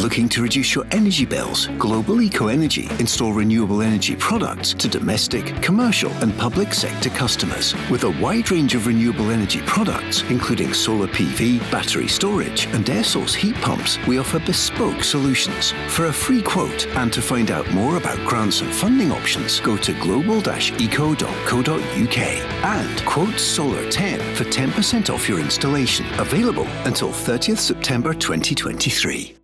Looking to reduce your energy bills? Global Eco Energy install renewable energy products to domestic, commercial, and public sector customers. With a wide range of renewable energy products, including solar PV, battery storage, and air source heat pumps, we offer bespoke solutions. For a free quote and to find out more about grants and funding options, go to global-eco.co.uk and quote Solar 10 for 10% off your installation. Available until 30th September 2023.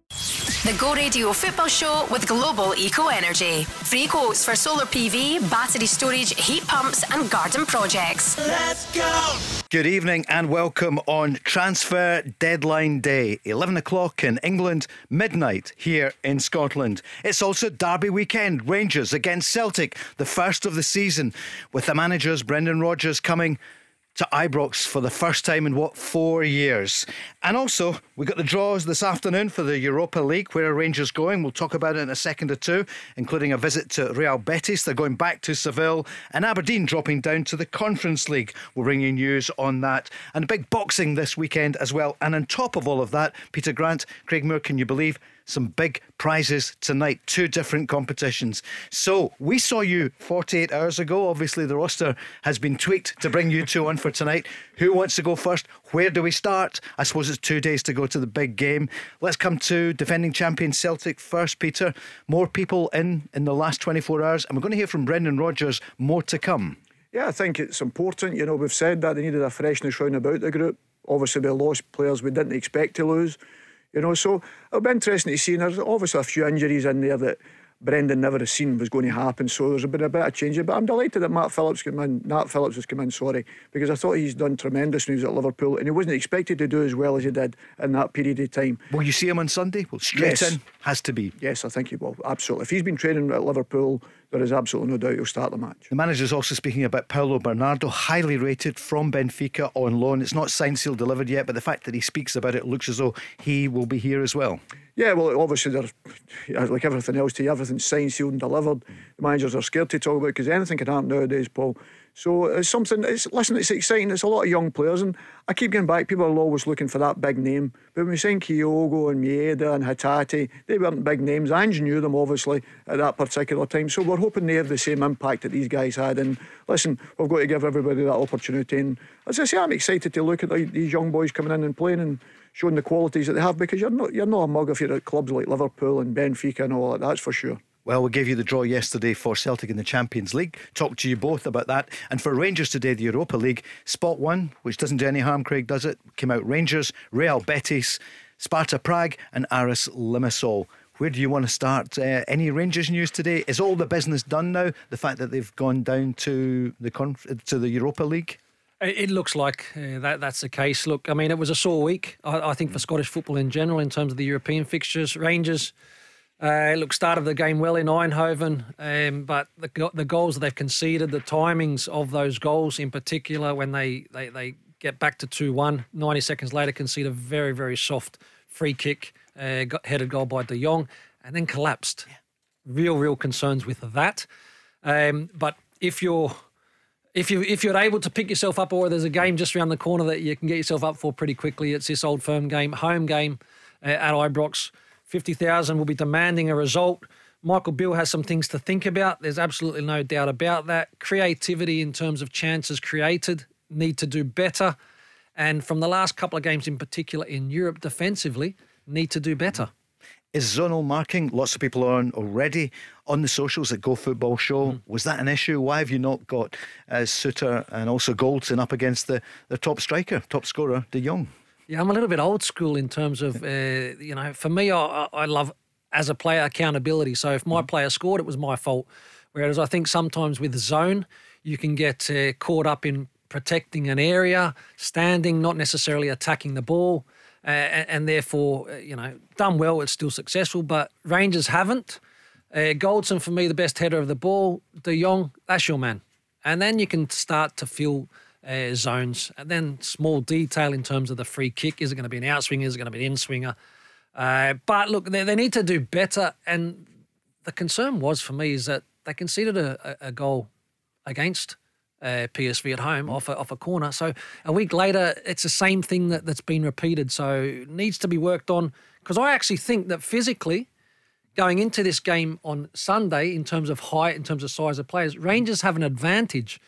The Go Radio Football Show with Global Eco Energy. Free quotes for solar PV, battery storage, heat pumps, and garden projects. Let's go! Good evening and welcome on Transfer Deadline Day, 11 o'clock in England, midnight here in Scotland. It's also Derby weekend, Rangers against Celtic, the first of the season, with the managers Brendan Rodgers coming to Ibrox for the first time in what four years. And also, we got the draws this afternoon for the Europa League. Where are Rangers going? We'll talk about it in a second or two, including a visit to Real Betis. They're going back to Seville, and Aberdeen dropping down to the Conference League. We'll bring you news on that, and big boxing this weekend as well. And on top of all of that, Peter Grant, Craig Moore, can you believe? Some big prizes tonight, two different competitions. So we saw you 48 hours ago. Obviously, the roster has been tweaked to bring you two on for tonight. Who wants to go first? Where do we start? I suppose it's two days to go to the big game. Let's come to defending champion Celtic first, Peter. More people in in the last 24 hours, and we're going to hear from Brendan Rodgers. More to come. Yeah, I think it's important. You know, we've said that they needed a freshness round about the group. Obviously, they lost players we didn't expect to lose. You know, so it'll be interesting to see. And there's obviously a few injuries in there that Brendan never has seen was going to happen. So there's been a bit of change. But I'm delighted that Matt Phillips came in. Nat Phillips has come in, sorry, because I thought he's done tremendous news at Liverpool and he wasn't expected to do as well as he did in that period of time. Will you see him on Sunday? Well, straight Yes. in has to be. Yes, I think he will. Absolutely. If he's been training at Liverpool, there is absolutely no doubt he'll start the match. The manager's also speaking about Paulo Bernardo, highly rated from Benfica on loan. It's not signed, sealed, delivered yet, but the fact that he speaks about it looks as though he will be here as well. Yeah, well, obviously, they're like everything else to you, everything's signed, sealed, and delivered. The managers are scared to talk about because anything can happen nowadays, Paul. So it's something. It's listen, it's exciting. It's a lot of young players, and I keep getting back. People are always looking for that big name. But when we signed Kyogo and Maeda and Hatate, they weren't big names. Ange knew them obviously at that particular time. So we're hoping they have the same impact that these guys had. And listen, we've got to give everybody that opportunity. And as I say, I'm excited to look at the- these young boys coming in and playing and showing the qualities that they have because you're not you're not a mug if you're at clubs like Liverpool and Benfica and all that. That's for sure. Well, we gave you the draw yesterday for Celtic in the Champions League. Talked to you both about that. And for Rangers today, the Europa League, spot one, which doesn't do any harm, Craig, does it? Came out Rangers, Real Betis, Sparta Prague, and Aris Limassol. Where do you want to start? Uh, any Rangers news today? Is all the business done now? The fact that they've gone down to the conf- to the Europa League? It looks like uh, that that's the case. Look, I mean, it was a sore week, I, I think, for Scottish football in general in terms of the European fixtures. Rangers, uh, look, started the game well in Eindhoven, um, but the, the goals that they've conceded, the timings of those goals in particular, when they, they, they get back to 2 1, 90 seconds later, concede a very, very soft free kick, uh, got headed goal by De Jong, and then collapsed. Real, real concerns with that. Um, but if you're if you if you're able to pick yourself up, or there's a game just around the corner that you can get yourself up for pretty quickly, it's this old firm game, home game uh, at Ibrox. Fifty thousand will be demanding a result. Michael Beale has some things to think about. There's absolutely no doubt about that. Creativity in terms of chances created need to do better, and from the last couple of games in particular in Europe defensively need to do better. Is zonal marking, lots of people are on already on the socials at Go Football Show. Mm. Was that an issue? Why have you not got uh, Souttar and also Goldson up against the, the top striker, top scorer, De Jong? Yeah, I'm a little bit old school in terms of, uh, you know, for me, I, I love as a player accountability. So if my player scored, it was my fault. Whereas I think sometimes with zone, you can get uh, caught up in protecting an area, standing, not necessarily attacking the ball. Uh, and, and therefore, uh, you know, done well, it's still successful. But Rangers haven't. Uh, Goldson, for me, the best header of the ball. De Jong, that's your man. And then you can start to feel uh, zones. And then small detail in terms of the free kick. Is it going to be an outswinger? Is it going to be an in swinger? Uh, but look, they, they need to do better. And the concern was for me is that they conceded a, a, a goal against uh, PSV at home off a, off a corner. So a week later, it's the same thing that, that's been repeated. So needs to be worked on. because I actually think that physically, going into this game on Sunday, in terms of height, in terms of size of players, Rangers have an advantage,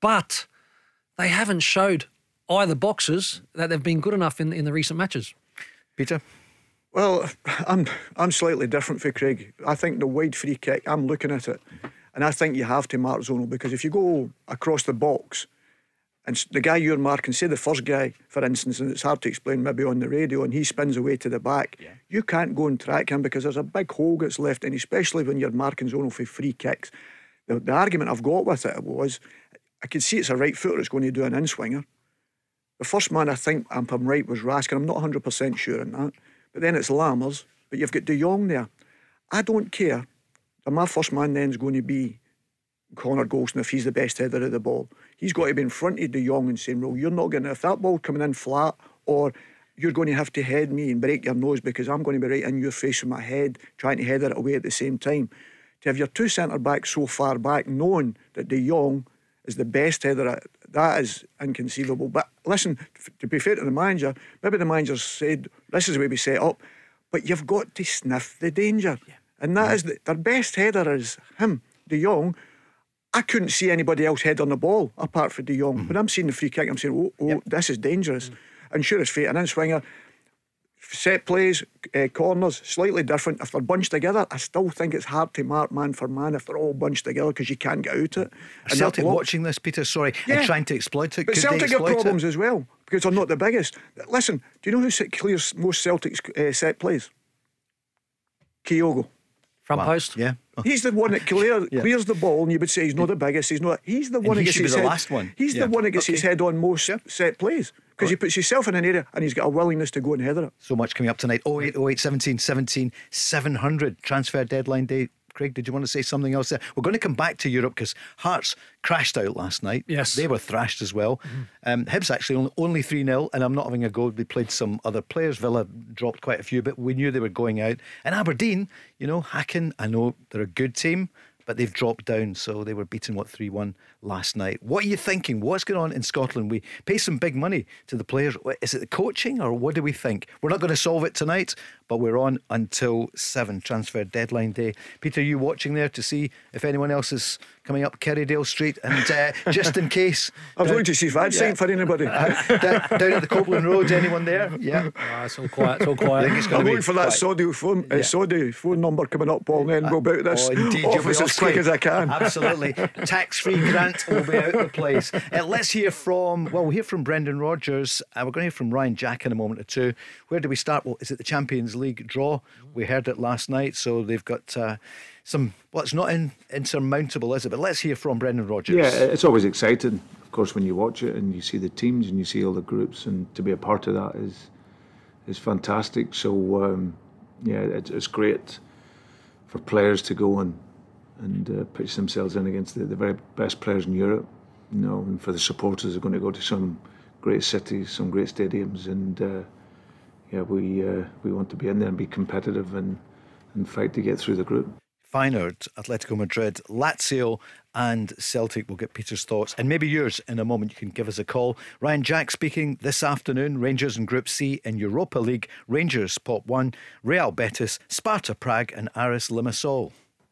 but they haven't showed either boxes that they've been good enough in in the recent matches. Peter? Well, I'm I'm slightly different for Craig. I think the wide free kick, I'm looking at it, and I think you have to mark zonal because if you go across the box, and the guy you're marking, say the first guy, for instance, and it's hard to explain maybe on the radio, and he spins away to the back, yeah. you can't go and track him because there's a big hole that's left, and especially when you're marking zonal for free kicks. The, the argument I've got with it was, I can see it's a right footer that's going to do an in swinger. The first man I think, I'm right, was Raskin. I'm not 100% sure on that. But then it's Lammers, but you've got De Jong there. I don't care. my first man then is going to be Connor Goldson if he's the best header of the ball. He's got to be in front of De Jong and saying, well, you're not going to, if that ball coming in flat or you're going to have to head me and break your nose because I'm going to be right in your face with my head trying to head it away at the same time. To have your two centre backs so far back, knowing that De Jong is the best header, that is inconceivable. But listen, to be fair to the manager, maybe the manager said, this is the way we set up, but you've got to sniff the danger. Yeah. And that yeah. is the, their best header is him, De Jong. I couldn't see anybody else head on the ball apart from De Jong. Mm-hmm. When I'm seeing the free kick, I'm saying, oh, oh yep. this is dangerous. Mm-hmm. And sure as fate, an in swinger, set plays, uh, corners, slightly different. If they're bunched together, I still think it's hard to mark man for man if they're all bunched together because you can't get out it. And Celtic watching this, Peter, sorry, yeah. and trying to exploit it. But Could Celtic have problems it? as well because they're not the biggest. Listen, do you know who clears most Celtic's uh, set plays? Kyogo. Front wow. post? Yeah. He's the one that clear, yeah. clears the ball, and you would say he's not the biggest. He's not. He's the one and that gets his head. last one. He's yeah. the one that gets okay. his head on most yeah. set plays because he puts himself in an area and he's got a willingness to go and header it. So much coming up tonight. 08, 08, 17, 17, 700 transfer deadline day. Craig, did you want to say something else there? We're going to come back to Europe because Hearts crashed out last night. Yes. They were thrashed as well. Mm-hmm. Um, Hibs actually only 3 0, and I'm not having a go. They played some other players. Villa dropped quite a few, but we knew they were going out. And Aberdeen, you know, Häcken, I know they're a good team, but they've dropped down. So they were beaten, what, 3 1 last night. What are you thinking? What's going on in Scotland? We pay some big money to the players. Is it the coaching or what do we think? We're not going to solve it tonight, but we're on until 7, transfer deadline day. Peter, you watching there to see if anyone else is coming up Kerrydale Street? And uh, just in case. I was going to see if I'd yeah. for anybody. Uh, down, down, at the Copeland Road, anyone there? Yeah. Oh, it's all quiet. It's all quiet. I think it's I'm waiting for that Saudi phone, uh, yeah. phone number coming up, Paul, and then uh, we'll about this oh, indeed, office as quick as I can. Absolutely. Tax free grant will be out the place. Uh, let's hear from, well, we'll hear from Brendan Rodgers. Uh, we're going to hear from Ryan Jack in a moment or two. Where do we start? Well, is it the Champions League draw? We heard it last night, so they've got. Uh, some well, it's not in, insurmountable, is it? But let's hear from Brendan Rodgers. Yeah, it's always exciting, of course, when you watch it and you see the teams and you see all the groups, and to be a part of that is is fantastic. So um, yeah, it's, it's great for players to go and and uh, pitch themselves in against the, the very best players in Europe. You know, and for the supporters, are going to go to some great cities, some great stadiums, and uh, yeah, we uh, we want to be in there and be competitive and and fight to get through the group. Feyenoord, Atletico Madrid, Lazio, and Celtic. We'll get Peter's thoughts and maybe yours in a moment. You can give us a call. Ryan Jack speaking this afternoon. Rangers in Group C in Europa League. Rangers Pot 1, Real Betis, Sparta Prague, and Aris Limassol.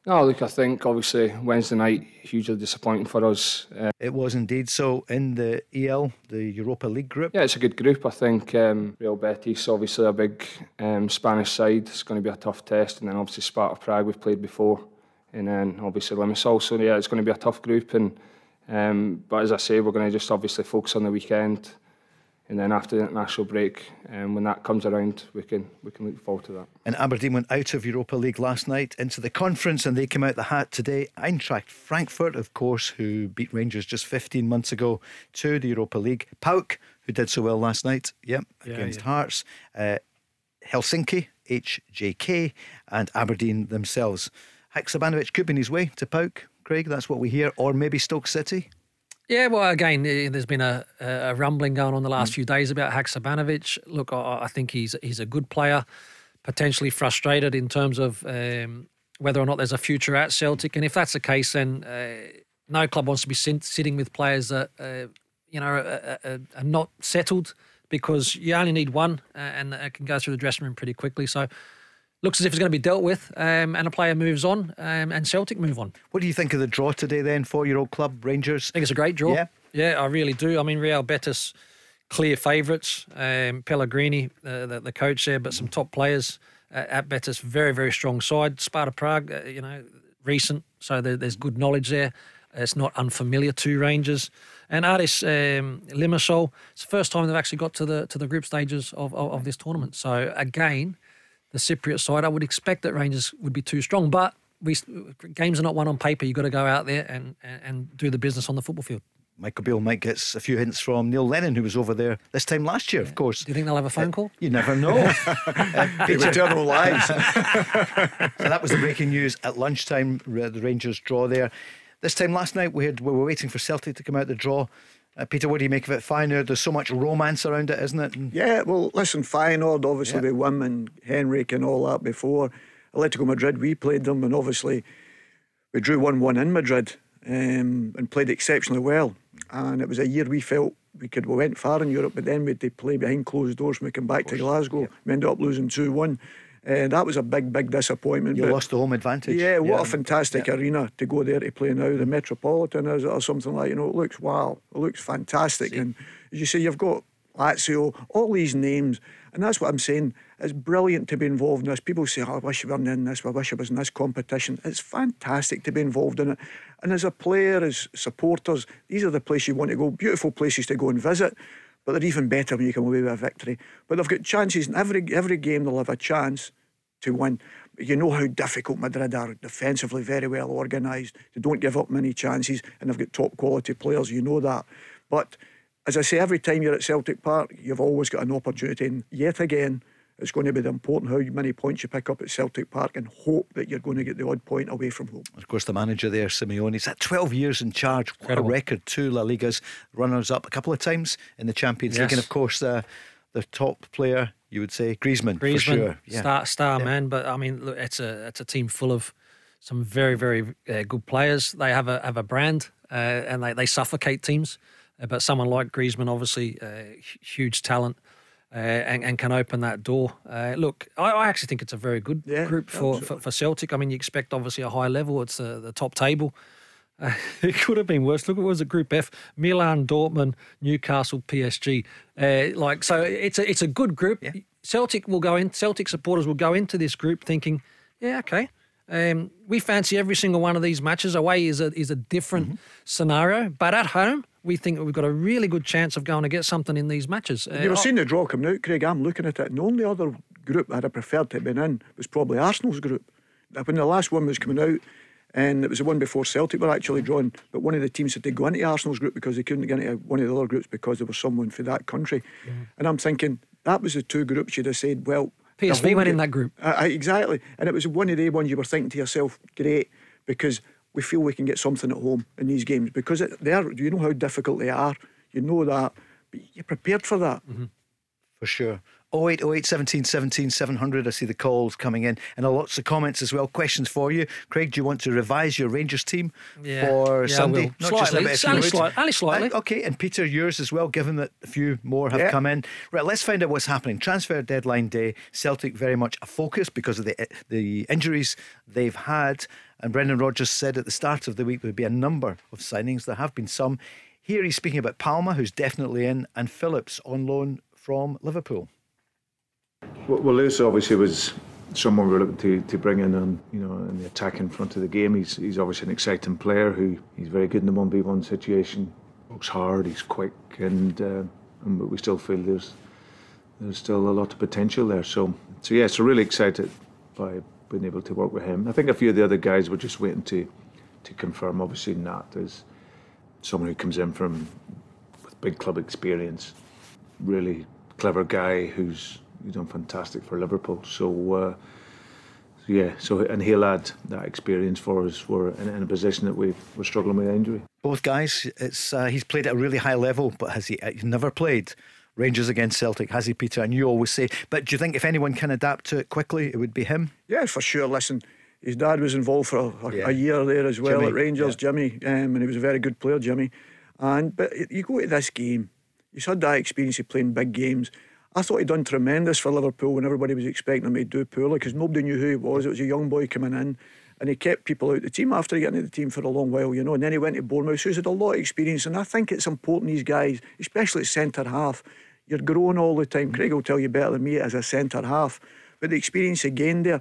No, look, I think obviously Wednesday night hugely disappointing for us. Uh, it was indeed. So in the EL, the Europa League group. Yeah, it's a good group. I think um, Real Betis, obviously a big um, Spanish side. It's going to be a tough test, and then obviously Sparta Prague we've played before, and then obviously Limassol. So yeah, it's going to be a tough group. And um, but as I say, we're going to just obviously focus on the weekend and then after the international break, um, when that comes around, we can we can look forward to that. And Aberdeen went out of Europa League last night into the conference, and they came out the hat today. Eintracht Frankfurt, of course, who beat Rangers just 15 months ago to the Europa League. PAOK, who did so well last night, yep, yeah, against yeah. Hearts. Uh, Helsinki, HJK, and Aberdeen themselves. Haksabanovic could be in his way to PAOK. Craig. That's what we hear, or maybe Stoke City. Yeah, well, again, there's been a, a rumbling going on the last mm. few days about Haksabanovic. Look, I, I, think he's he's a good player, potentially frustrated in terms of um, whether or not there's a future at Celtic. And if that's the case, then uh, no club wants to be sit, sitting with players that uh, you know are, are, are, not settled because you only need one uh, and it can go through the dressing room pretty quickly. So looks as if it's going to be dealt with um, and a player moves on um, and Celtic move on. What do you think of the draw today then for your old club, Rangers? I think it's a great draw. Yeah, yeah I really do. I mean, Real Betis, clear favourites. Um, Pellegrini, uh, the, the coach there, but some top players uh, at Betis, very, very strong side. Sparta Prague, uh, you know, recent, so there, there's good knowledge there. It's not unfamiliar to Rangers. And Aris um, Limassol, it's the first time they've actually got to the to the group stages of, of, of this tournament. So again, the Cypriot side, I would expect that Rangers would be too strong. But we games are not won on paper. You've got to go out there and, and, and do the business on the football field. Michael Beale might get a few hints from Neil Lennon, who was over there this time last year, of course. Do you think they'll have a phone uh, call? You never know. uh, Eternal lives. so that was the breaking news at lunchtime. The Rangers draw there. This time last night, we, had, we were waiting for Celtic to come out the draw. Uh, Peter, what do you make of it? Feyenoord, there's so much romance around it, isn't it? And yeah, well, listen, Feyenoord, obviously, yeah. with Wim and Henrik and all that before. Atletico Madrid, we played them, and obviously, we drew 1 1 in Madrid um, and played exceptionally well. And it was a year we felt we could we went far in Europe, but then we had to play behind closed doors when we came back to Glasgow. Yeah. We ended up losing 2 1. And that was a big, big disappointment. You but lost the home advantage. Yeah, what yeah. a fantastic yeah. arena to go there to play now. The Metropolitan is or something like you know. It looks wow. It looks fantastic. See. And as you say, you've got Lazio, all these names, and that's what I'm saying. It's brilliant to be involved in this. People say, oh, "I wish you weren't in this. I wish I was in this competition." It's fantastic to be involved in it. And as a player, as supporters, these are the places you want to go. Beautiful places to go and visit but they're even better when you come away with a victory. But they've got chances in every every game. They'll have a chance to win. You know how difficult Madrid are defensively, very well organised. They don't give up many chances, and they've got top quality players. You know that. But as I say, every time you're at Celtic Park, you've always got an opportunity. And yet again, it's going to be important how many points you pick up at Celtic Park and hope that you're going to get the odd point away from home. Of course, the manager there, Simeone, he's at 12 years in charge. What a record, two La Ligas, runners up a couple of times in the Champions yes. League. And of course, uh, the top player, you would say, Griezmann, Griezmann, sure. yeah. star, star yeah. man. But I mean, look, it's a it's a team full of some very very uh, good players. They have a have a brand uh, and they, they suffocate teams. Uh, but someone like Griezmann, obviously, uh, huge talent uh, and, and, can open that door. Uh, look, I, I, actually think it's a very good yeah, group for, for, for, Celtic. I mean, you expect obviously a high level. It's the, the top table. Uh, it could have been worse. Look, it was a Group F: Milan, Dortmund, Newcastle, PSG. Uh, like so, it's a it's a good group. Yeah. Celtic will go in. Celtic supporters will go into this group thinking, yeah, okay. Um, we fancy every single one of these matches. Away is a is a different mm-hmm. scenario, but at home we think we've got a really good chance of going to get something in these matches. Uh, You've seen the draw coming out, Craig. I'm looking at it, and the only other group I'd have preferred to have been in was probably Arsenal's group. When the last one was coming out, and it was the one before Celtic were actually drawn, but one of the teams had to go into Arsenal's group because they couldn't get into one of the other groups because there was someone for that country. And I'm thinking that was the two groups you'd have said, well, PSV went in that group. Uh, exactly, and it was one of the ones you were thinking to yourself, great, because we feel we can get something at home in these games because they are. Do you know how difficult they are. You know that, but you're prepared for that. Mm-hmm. For sure. 0808 17 17 700. I see the calls coming in and lots of comments as well. Questions for you. Craig, do you want to revise your Rangers team yeah. for yeah, Sunday? Not slightly. just a bit only, slight, only slightly. Uh, okay, and Peter, yours as well, given that a few more have yeah. come in. Right, let's find out what's happening. Transfer deadline day, Celtic very much a focus because of the, the injuries they've had. And Brendan Rodgers said at the start of the week there would be a number of signings. There have been some. Here he's speaking about Palma, who's definitely in, and Phillips on loan from Liverpool. Well, Lewis obviously was someone we're looking to, to bring in on you know in the attack in front of the game. He's he's obviously an exciting player who he's very good in the one v one situation. Works hard, he's quick, and uh, and we still feel there's there's still a lot of potential there. So so yeah, so really excited by being able to work with him. I think a few of the other guys were just waiting to to confirm. Obviously, Nat is someone who comes in from with big club experience, really clever guy who's he's done fantastic for Liverpool. So, uh, yeah, so and he'll add that experience for us. We're in, in a position that we we're struggling with injury. Both guys, it's uh, he's played at a really high level, but has he? He's never played Rangers against Celtic, has he, Peter? And you always say, but do you think if anyone can adapt to it quickly, it would be him? Yeah, for sure. Listen, his dad was involved for a, yeah. a year there as well Jimmy, at Rangers, yeah. Jimmy, um, and he was a very good player, Jimmy. And but you go to this game, He's had that experience of playing big games. I thought he'd done tremendous for Liverpool when everybody was expecting him to do poorly because nobody knew who he was. It was a young boy coming in and he kept people out of the team after getting into the team for a long while, you know. And then he went to Bournemouth, who's had a lot of experience. And I think it's important these guys, especially at centre half, you're growing all the time. Craig will tell you better than me as a centre half. But the experience again there,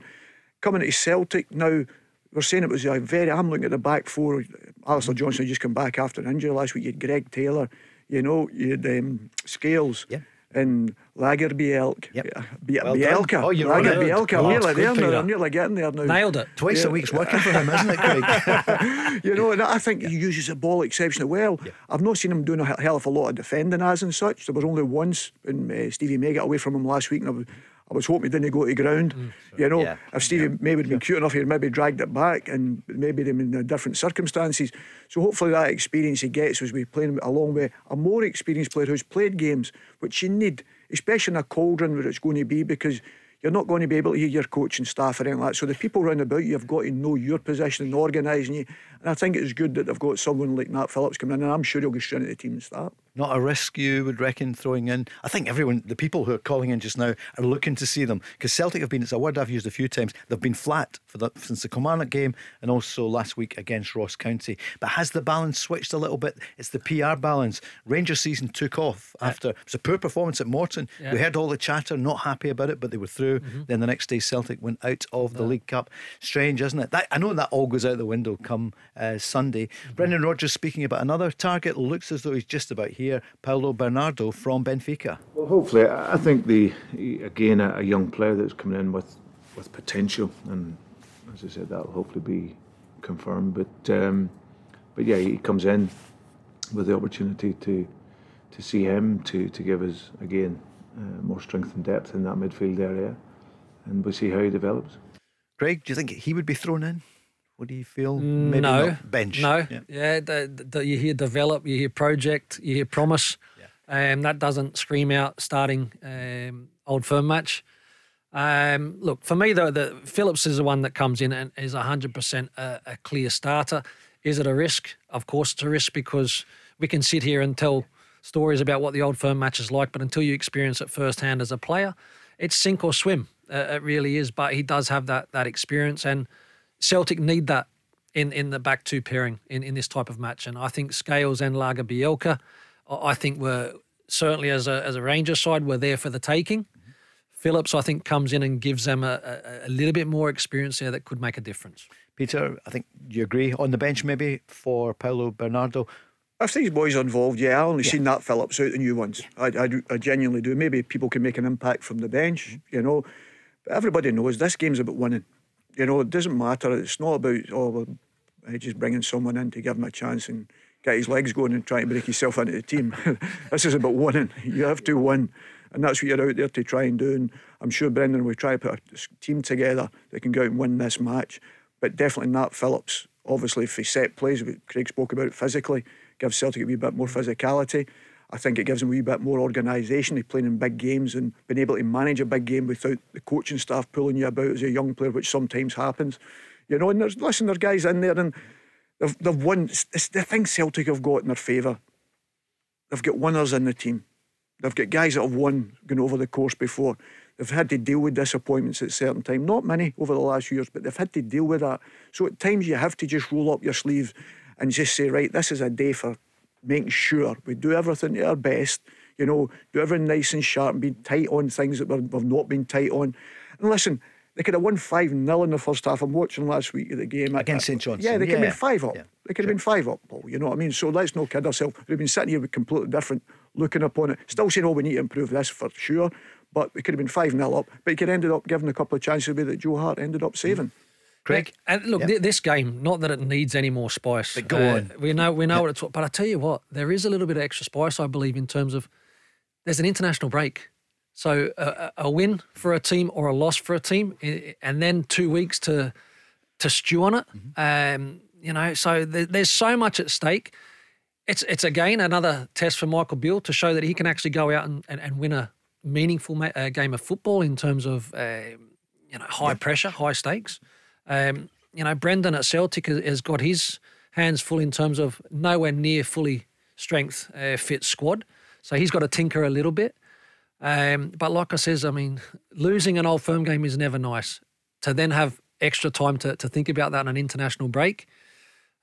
coming to Celtic now, we're saying it was a very. I'm looking at the back four. Alistair Johnston just come back after an injury last week. You had Greg Taylor, you know, you had um, Scales. Yeah and Lagerbielk. Yep. Be- well Bielka. Oh, you're Lager right. Bielka. Oh, nearly there now. I'm nearly getting there now. Nailed it. Twice Yeah. a week's working for him, isn't it, Craig? you know, and I think he uses the ball exceptionally well. Yeah. I've not seen him doing a hell of a lot of defending as and such. There was only once when uh, Stevie May got away from him last week, and I was, I was hoping he didn't go to ground. You know, Mm, Yeah. if Stevie May would have been cute enough, he'd maybe dragged it back and maybe them in different circumstances. So hopefully that experience he gets as we playing along with a more experienced player who's played games, which you need, especially in a cauldron where it's going to be, because you're not going to be able to hear your coaching staff or anything like that. So the people round about you have got to know your position and organising you. And I think it's good that they've got someone like Matt Phillips coming in, and I'm sure he'll go straight into the team and start. Not a risk you would reckon throwing in. I think everyone, the people who are calling in just now, are looking to see them because Celtic have been. It's a word I've used a few times. They've been flat for the, since the Kilmarnock game and also last week against Ross County. But has the balance switched a little bit? It's the PR balance. Rangers season took off after it was a poor performance at Morton. Yeah. We heard all the chatter, not happy about it, but they were through. Mm-hmm. Then the next day, Celtic went out of the League Cup. Strange, isn't it? That, I know that all goes out the window come uh, Sunday. Mm-hmm. Brendan Rodgers speaking about another target. Looks as though he's just about here. Paulo Bernardo from Benfica. Well, hopefully, I think the again a, young player that's coming in with with potential, and as I said, that'll hopefully be confirmed. But um, but yeah, he comes in with the opportunity to to see him to to give us again uh, more strength and depth in that midfield area, and we'll see how he develops. Craig, do you think he would be thrown in? What do you feel? Maybe no. Bench. No. Yeah. Yeah. the, the, you hear develop, you hear project, you hear promise. Um, that doesn't scream out starting um, old firm match. Um, look, for me, though, the Phillips is the one that comes in and is 100% a, a clear starter. Is it a risk? Of course, it's a risk because we can sit here and tell stories about what the old firm match is like, but until you experience it firsthand as a player, it's sink or swim. Uh, it really is. But he does have that that experience, and Celtic need that in, in the back two pairing in, in this type of match. And I think Scales and Lager Bielka, I I think were certainly as a as a Rangers side were there for the taking. Phillips, I think, comes in and gives them a, a, a little bit more experience there that could make a difference. Peter, I think you agree on the bench maybe for Paulo Bernardo. If these boys are involved, yeah, I only seen that Phillips out the new ones. I, I, do, I genuinely do. Maybe people can make an impact from the bench, you know. But everybody knows this game's about winning. You know, it doesn't matter. It's not about, oh, well, eh, just bringing someone in to give him a chance and get his legs going and trying to break himself into the team. this is about winning. You have to win. And that's what you're out there to try and do. And I'm sure Brendan will try to put a team together that can go out and win this match. But definitely Nat Phillips, obviously, if he set plays, Craig spoke about it physically, gives Celtic a wee bit more physicality. I think it gives him a wee bit more organisation. He's playing in big games and being able to manage a big game without the coaching staff pulling you about as a young player, which sometimes happens. You know, and there's listen, there's guys in there and they've they've won. It's, the thing Celtic have got in their favour. They've got winners in the team. They've got guys that have won going over the course before. They've had to deal with disappointments at certain times. Not many over the last years, but they've had to deal with that. So at times you have to just roll up your sleeves and just say, right, this is a day for making sure we do everything to our best. You know, do everything nice and sharp and be tight on things that we've we've not been tight on. And listen, they could have won 5 0 in the first half. I'm watching last week of the game. Against St Johnstone, Yeah, they could have been 5 up. Yeah, They could have been 5 up, Paul. You know what I mean? So let's not kid ourselves. We've been sitting here with completely different looking upon it. Still saying, oh, we need to improve this for sure. But we could have been 5 0 up. But you could have ended up giving a couple of chances away that Joe Hart ended up saving. Craig? And look, Yeah. thi- this game, not that it needs any more spice. But go on. We know, we know what it's. But I tell you what, there is a little bit of extra spice, I believe, in terms of there's an international break. So a, a win for a team or a loss for a team, and then two weeks to to stew on it. Um, you know, so there, there's so much at stake. It's it's again another test for Michael Beale to show that he can actually go out and, and, and win a meaningful ma- uh, game of football in terms of uh, you know high pressure, high stakes. Um, you know, Brendan at Celtic has, has got his hands full in terms of nowhere near fully strength uh, fit squad. So he's got to tinker a little bit. Um, but like I says, I mean, losing an old firm game is never nice. To then have extra time to, to think about that on an international break.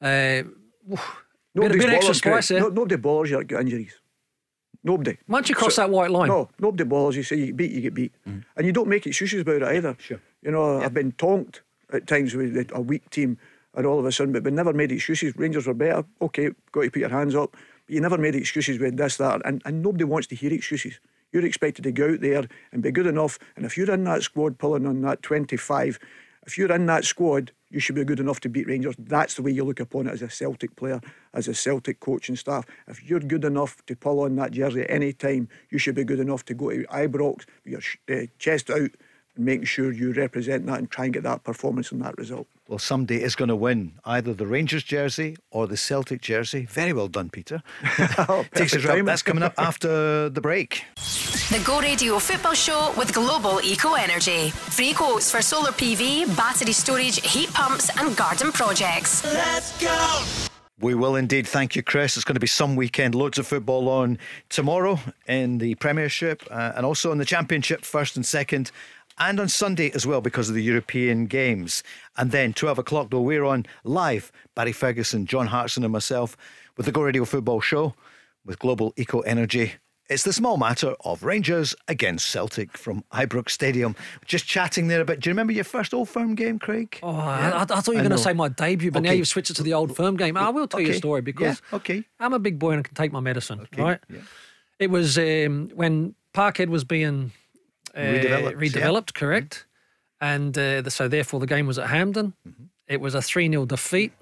Uh, bit, a bit extra spice there. No, nobody bothers you get injuries. Nobody. Once you cross so, that white line. No, nobody bothers you. Say you get beat, you get beat. Mm. And you don't make excuses about it either. Sure. You know, I've been tonked at times with a weak team and all of a sudden, but we never made excuses. Rangers were better. Okay, got to put your hands up. But you never made excuses with this, that, and, and nobody wants to hear excuses. You're expected to go out there and be good enough. And if you're in that squad pulling on that 25, if you're in that squad, you should be good enough to beat Rangers. That's the way you look upon it as a Celtic player, as a Celtic coach and staff. If you're good enough to pull on that jersey at any time, you should be good enough to go to Ibrox your uh, chest out and making sure you represent that and try and get that performance and that result. Well, somebody is going to win either the Rangers jersey or the Celtic jersey. Very well done, Peter. oh, Takes us right. That's coming up after the break. The Go Radio Football Show with Global Eco Energy. Free quotes for solar PV, battery storage, heat pumps, and garden projects. Let's go! We will indeed. Thank you, Chris. It's going to be some weekend. Loads of football on tomorrow in the Premiership uh, and also in the Championship, first and second and on Sunday as well because of the European Games. And then 12 o'clock, though, we're on live. Barry Ferguson, John Hartson, and myself with the Go Radio Football Show with Global Eco Energy. It's the small matter of Rangers against Celtic from Ibrox Stadium. Just chatting there a bit. Do you remember your first Old Firm game, Craig? Oh, yeah. I, I, thought you were going to say my debut, but okay. now you've switched it to the Old Firm game. I will tell okay. you a story because yeah. okay. I'm a big boy and I can take my medicine, okay. right? Yeah. It was um, when Parkhead was being redeveloped, redeveloped yeah. correct. And uh, the, so, therefore, the game was at Hampden. Mm-hmm. It was a 3 0 defeat.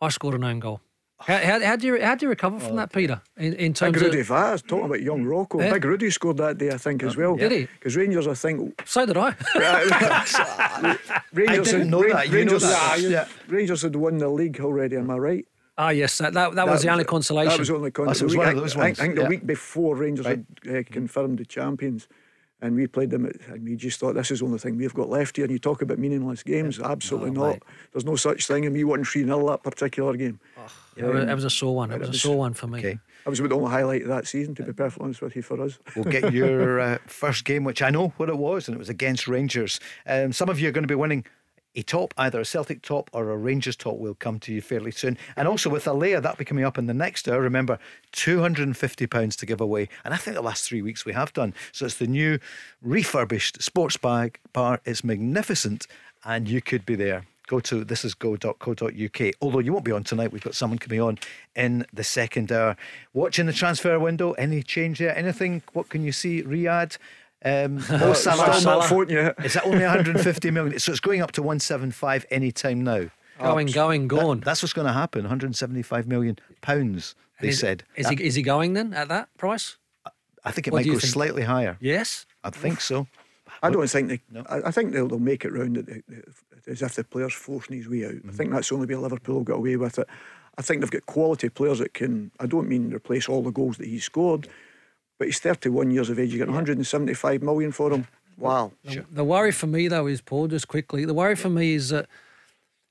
I scored an own goal. How, how, how, do you how do you recover from oh, that, Peter? In, in terms Big Rudi Vata talking about young Rocco. Yeah. Big Rudy scored that day, I think, as well. Did he? Because Rangers, I think. So did I. Rangers I didn't know that. You Rangers, know that. Yeah. Rangers had won the league already. Am I right? Ah, yes, that, that, that, that was the only consolation. That was the only consolation. one of. I, think, the week before Rangers right. had uh, confirmed the champions and we played them, and we just thought this is the only thing we've got left here. And you talk about meaningless games, yeah. absolutely no, not. Mate. There's no such thing. And we won 3 0 that particular game. Oh, yeah, um, it was a sore one. It, was, was, a sore one for me. Okay. That was the only highlight of that season, to be perfectly honest with you, for us. We'll get your uh, first game, which I know what it was, and it was against Rangers. Um, some of you are going to be winning a top, either a Celtic top or a Rangers top, will come to you fairly soon. And also with Alea, that'll be coming up in the next hour. Remember, £250 to give away. And I think the last three weeks we have done. So it's the new refurbished sports bag bar. It's magnificent, and you could be there. Go to thisisgo.co.uk. Although you won't be on tonight, we've got someone coming on in the second hour. Watching the transfer window, any change there? Anything? What can you see? Riyadh um, Mo Salah, Salah. Is that only 150 million? So it's going up to 175 any time now. Going, going, going. That, that's what's going to happen. 175 million pounds. They is, said. Is that, he is he going then at that price? I think it what might go think? slightly higher. Yes, I think so. I don't think they. No. I, I think they'll, they'll make it round it, as if the player's forcing his way out. Mm-hmm. I think that's only be Liverpool got away with it. I think they've got quality players that can. I don't mean replace all the goals that he scored, but he's 31 years of age. You get 175 million for him. Wow. The, the worry for me, though, is Paul, just quickly, the worry for me is that,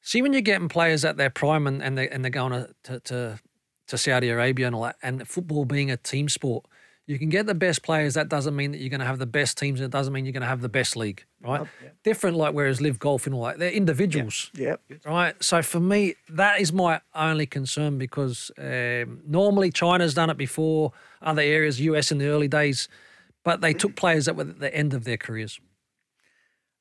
see, when you're getting players at their prime and, and, they, and they're going to, to, to Saudi Arabia and all that, and football being a team sport, you can get the best players. That doesn't mean that you're going to have the best teams. And it doesn't mean you're going to have the best league, right? Oh, yeah. Different, like whereas live Golf and all that, they're individuals. Yeah. Right. So for me, that is my only concern because um, normally China's done it before, other areas, US in the early days, but they took players that were at the end of their careers.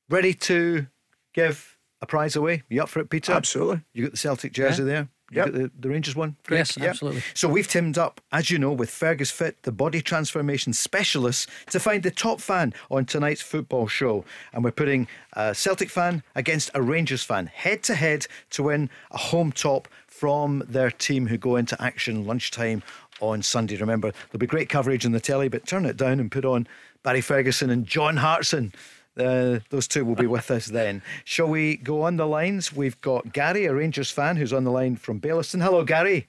Ready to give a prize away? You up for it, Peter? Absolutely. You got the Celtic jersey yeah. there. Yep. The, the, Rangers one? Greg? Yes, yep. absolutely. So we've teamed up, as you know, with Fergus Fit, the body transformation specialist, to find the top fan on tonight's football show. And we're putting a Celtic fan against a Rangers fan head to head to win a home top from their team who go into action lunchtime on Sunday. Remember, there'll be great coverage on the telly, but turn it down and put on Barry Ferguson and John Hartson uh, those two will be with us then. Shall we go on the lines? We've got Gary, a Rangers fan, who's on the line from Baillieston. Hello, Gary.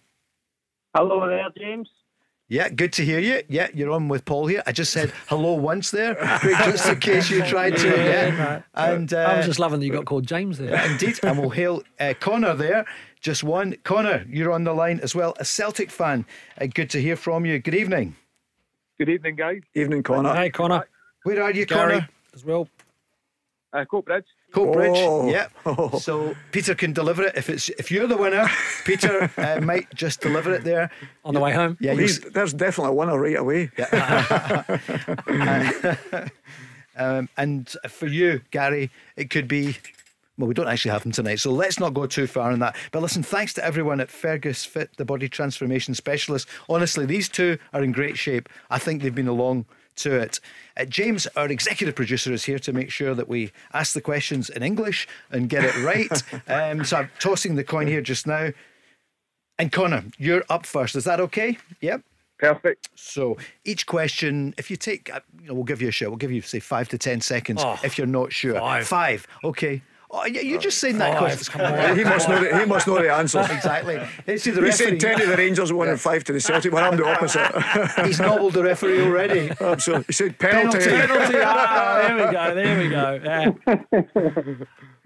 Hello there, James. Yeah, good to hear you. Yeah, you're on with Paul here. I just said hello once there, just in case you tried to. Yeah, and uh, I was just loving that you got called James there. Indeed, and we'll hail uh, Connor there. Just one, Connor, you're on the line as well, a Celtic fan. Uh, good to hear from you. Good evening. Good evening, guys. Evening, Connor. Hi, Connor. Where are you, Gary Connor? as well. Uh, Coatbridge. Coatbridge. Oh. Yep. So Peter can deliver it if it's if you're the winner. Peter uh, might just deliver it there. On the way home. Yeah, Well, he's, there's definitely a winner right away. Um, and for you, Gary, it could be. Well, we don't actually have them tonight, so let's not go too far on that. But listen, thanks to everyone at Fergus Fit, the body transformation specialist. Honestly, these two are in great shape. I think they've been along to it. Uh, James, our executive producer, is here to make sure that we ask the questions in English and get it right. um, so I'm tossing the coin here just now. And Connor, you're up first. Is that okay? Yep. Perfect. So each question, if you take, uh, you know, we'll give you a shout. We'll give you say five to ten seconds Oh, if you're not sure. five. Okay. Oh, you- just saying that Five, because he must know. The, he must know the answers. exactly. It's the He said ten to the Rangers, one and five to the Celtic. Well, I'm the opposite. He's nobbled the referee already. Absolutely. He said penalty. Penalty. Ah, there we go. There we go. Yeah.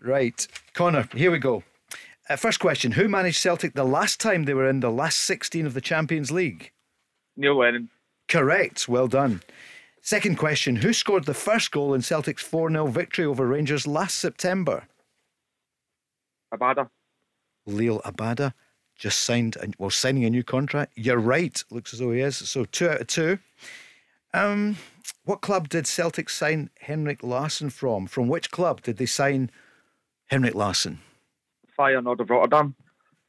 Right, Connor. Here we go. Uh, first question: Who managed Celtic the last time they were in the last 16 of the Champions League? Neil Lennon. Correct. Well done. Second question: Who scored the first goal in Celtic's 4 0 victory over Rangers last September? Abada. Liel Abada just signed, and well, signing a new contract. You're right. Looks as though he is. So two out of two. Um, what club did Celtic sign Henrik Larsson from? From which club did they sign Henrik Larsson? Feyenoord of Rotterdam.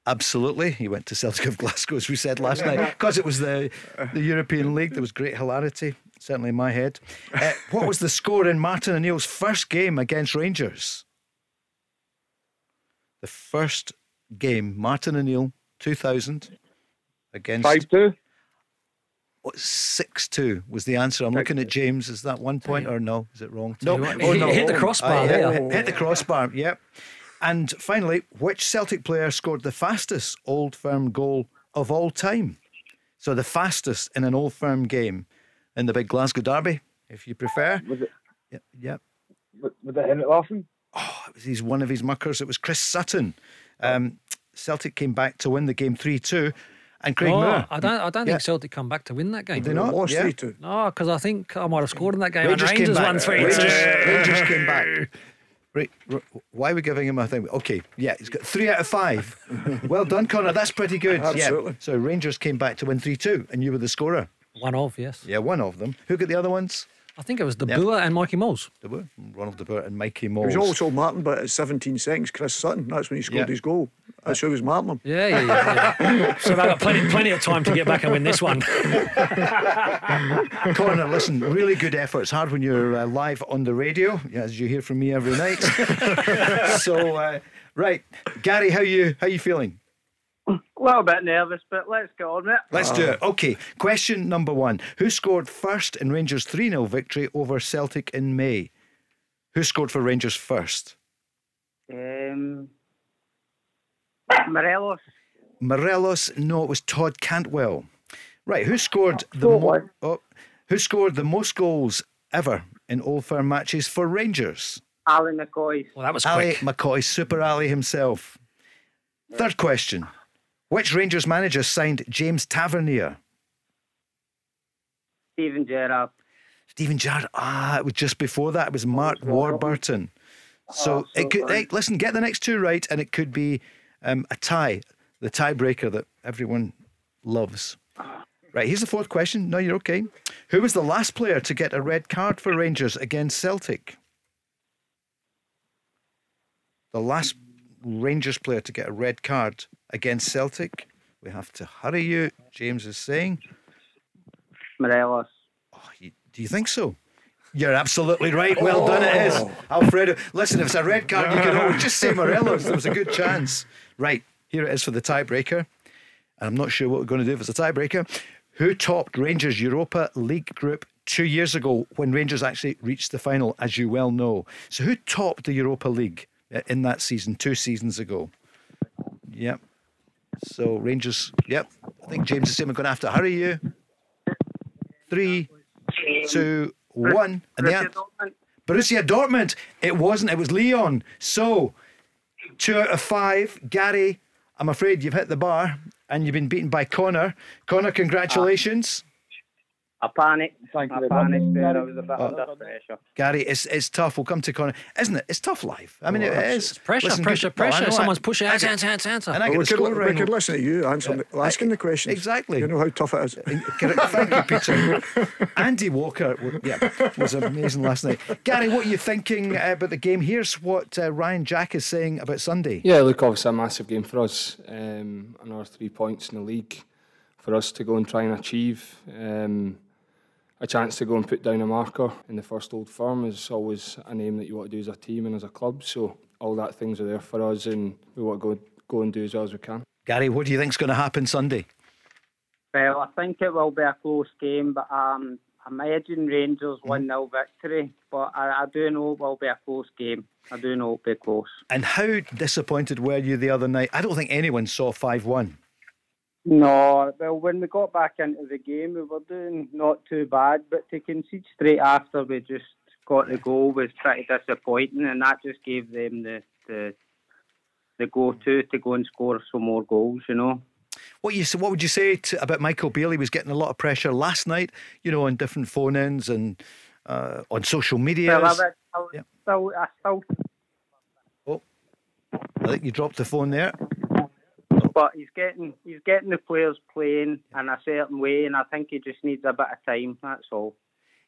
Absolutely, he went to Celtic of Glasgow, as we said last night, because it was the the European League. There was great hilarity, certainly in my head. Uh, what was the score in Martin O'Neill's first game against Rangers? The first game, Martin O'Neill, two thousand, against 5 2. six two was the answer. I'm looking at James. Is that one point or no? Is it wrong? No, No. he- oh, he hit the oh, crossbar yeah, hit, hit the crossbar. Yep. And finally, which Celtic player scored the fastest Old Firm goal of all time? So the fastest in an Old Firm game in the big Glasgow derby, if you prefer. Was it, Yep. Yep. was was it Henrik Larsson? Oh, it was he's one of his muckers. It was Chris Sutton. Um, Celtic came back to win the game three two, and Craig Oh, Moore. I don't. I don't Yeah. think Celtic come back to win that game. Did they not? Lost Yeah. three two. No, because I think I might have scored in that game. Rangers, and Rangers came back. won three two. Rangers came back. Right, r- why are we giving him a thing? Okay, yeah, he's got three out of five. well done, Connor. That's pretty good. Absolutely. Yeah. So Rangers came back to win three two, and you were the scorer. One of yes. Yeah, one of them. Who got the other ones? I think it was De Boer and Mikey Mols. There were Ronald De Boer and Mikey He Mols. was also Martin, but at 17 seconds, Chris Sutton. That's when he scored Yeah. his goal. That's who was Martin him. Yeah, yeah, yeah. yeah. so they've got plenty, plenty of time to get back and win this one. Connor, listen, really good effort. It's hard when you're uh, live on the radio, as you hear from me every night. so, uh, right, Gary, how you how you feeling? A little bit nervous, but let's get on with it. Let's do it. Okay, question number one. Who scored first in Rangers' 3 0 victory over Celtic in May? Who scored for Rangers first? Um, Morelos. Morelos? No, it was Todd Cantwell. Right, who scored the thought mo- oh, who scored the most goals ever in Old Firm matches for Rangers? Alan McCoist. Well, that was Ali quick. McCoist, Super Ali himself. Third question. Which Rangers manager signed James Tavernier? Steven Gerrard. Steven Gerrard. Ah, it was just before that. It was Mark Warburton. So it could. Hey, listen, get the next two right, and it could be um, a tie, the tiebreaker that everyone loves. Right. Here's the fourth question. No, you're okay. Who was the last player to get a red card for Rangers against Celtic? The last Rangers player to get a red card against Celtic. We have to hurry you. James is saying. Morelos. Oh, you, do you think so? You're absolutely right. Well done, it is. Alfredo, listen, if it's a red card, you can always just say Morelos. There was a good chance. Right, here it is for the tiebreaker. And I'm not sure what we're going to do if it's a tiebreaker. Who topped Rangers' Europa League group two years ago when Rangers actually reached the final, as you well know? So, who topped the Europa League uh, in that season, two seasons ago? Yep. So, Rangers, yep. I think James is saying we're going to have to hurry you. Three, two, one. And the Borussia an- Dortmund. Borussia Dortmund. It wasn't. It was Lyon. So, two out of five. Gary, I'm afraid you've hit the bar and you've been beaten by Connor. Connor, ah. congratulations. I panicked. Thank you I very much. panicked there. I was a bit under pressure. Gary, it's it's tough. We'll come to Connor, isn't it? It's tough life. I mean, it is Pressure, Listen, pressure, good- no, I pressure. I- Someone's pushing. Answer, answer, answer, answer. And I Well, we, could, we could listen to you answering, the- asking the questions. exactly. You know how tough it is. Thank you, Peter. Andy Walker yeah, was amazing last night. Gary, what are you thinking uh, about the game? Here's what uh, Ryan Jack is saying about Sunday. Yeah, look, obviously a massive game for us. Um, another three points in the league for us to go and try and achieve. Um, a chance to go and put down a marker in the first Old Firm is always a name that you want to do as a team and as a club. So all that things are there for us, and we want to go go and do as well as we can. Gary, what do you think's going to happen Sunday? Well, I think it will be a close game, but um, I'm edging Rangers 1 0 victory. But I, I do know it will be a close game. I do know it'll be close. And how disappointed were you the other night? I don't think anyone saw 5 1. No, well, when we got back into the game, we were doing not too bad, but to concede straight after we just got the goal was pretty disappointing, and that just gave them the the, the go-to to go and score some more goals. You know. What you what would you say to, about Michael Beale? He was getting a lot of pressure last night, you know, on different phone ins and uh, on social media. Well, I, still, Yeah. still, I still, Oh, I think you dropped the phone there. But he's getting he's getting the players playing in a certain way, and I think he just needs a bit of time. That's all.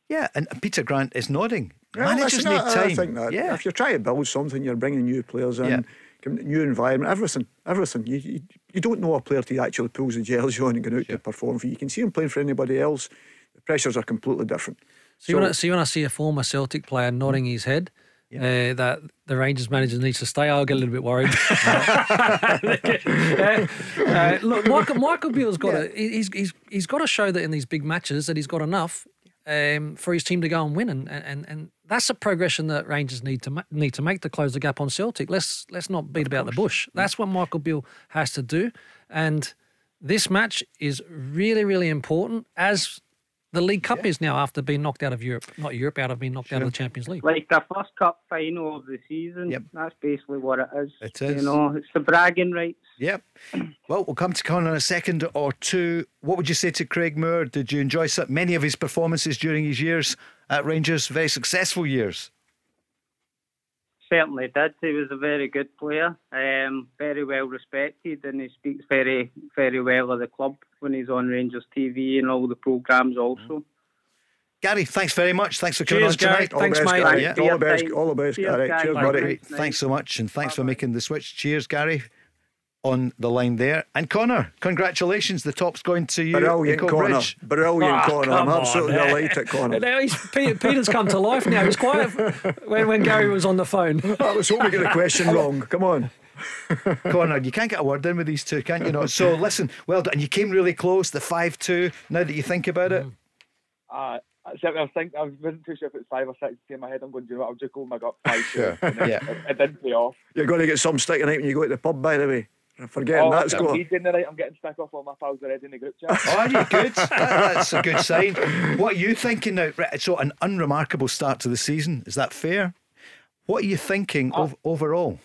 Yeah, and Peter Grant is nodding. Well, Managers listen, need I, time. I think that yeah. if you're trying to build something, you're bringing new players in, Yeah. new environment, everything, everything. You, you you don't know a player till he actually pulls the jersey on and going out to perform for you. You can see him playing for anybody else. The pressures are completely different. So, you want to see when I see a former Celtic player nodding his head uh, that the Rangers manager needs to stay, I'll get a little bit worried. Uh, uh, look, Michael, Michael Beale's got to he's, he's he's got to show that in these big matches that he's got enough um, for his team to go and win, and and and that's a progression that Rangers need to ma- need to make to close the gap on Celtic. Let's let's not beat about the bush. That's what Michael Beale has to do, and this match is really really important as. The League Cup is now after being knocked out of Europe, not Europe, out of being knocked out of the Champions League. Like the first cup final of the season. Yep. That's basically what it is. It is. You know, it's the bragging rights. Yep. Well, we'll come to Conor in a second or two. What would you say to Craig Moore? Did you enjoy many of his performances during his years at Rangers? Very successful years. Certainly did. He was a very good player, um, very well respected, and he speaks very, very well of the club when he's on Rangers TV and all the programmes also. Gary, thanks very much. Thanks for coming Cheers, on Gary. tonight. All Thanks, the best, mate. Gary. Yeah. All the best. All the best, Cheers, Gary. guys. Cheers, buddy. Thanks so much, and thanks for making the switch. Cheers, Gary. On the line there. And Connor, congratulations. The top's going to you. Brilliant, Connor. Coatbridge. Brilliant, Ah, Connor. I'm come on, absolutely eh? delighted, Connor. Now he's, Peter, Peter's come to life now. He was quiet when, when Gary was on the phone. I was hoping to get the question wrong. Come on. Connor, you can't get a word in with these two, can't you? Know? So listen, well done. You came really close, the 5 2. Now that you think about it, Uh, except I was thinking, I wasn't too sure if it's five or six. In my head, I'm going, to do you know what? I'll just go with my gut five. two. And Yeah. It, it didn't pay off. You're going to get some sticking out when you go to the pub, by the way. Forgetting oh, that I'm score. leading the night. I'm getting stuck off all my pals already in the group chat. Oh, are you good? That- that's a good sign. What are you thinking now? Right, So, an unremarkable start to the season. Is that fair? What are you thinking ov- overall?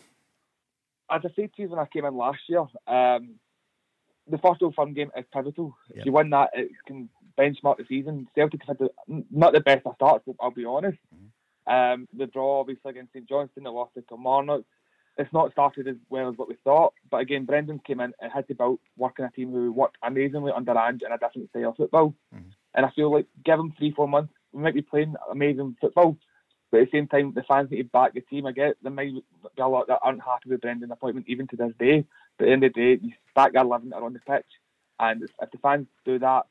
As I said to you when I came in last year, um, the first Old Firm game is pivotal. Yep. If you win that, it can benchmark the season. Celtic have had the, not the best of starts, I'll be honest. Um, the draw, obviously, against St Johnstone, the loss to Kilmarnock, it's not started as well as what we thought. But again, Brendan came in and had to build working a team who worked amazingly under Ange in a different style of football. And I feel like give him three, four months, we might be playing amazing football. But at the same time, the fans need to back the team. I get there might be a lot that aren't happy with Brendan's appointment even to this day. But at the end of the day, you back our 11 that are on the pitch. And if if the fans do that,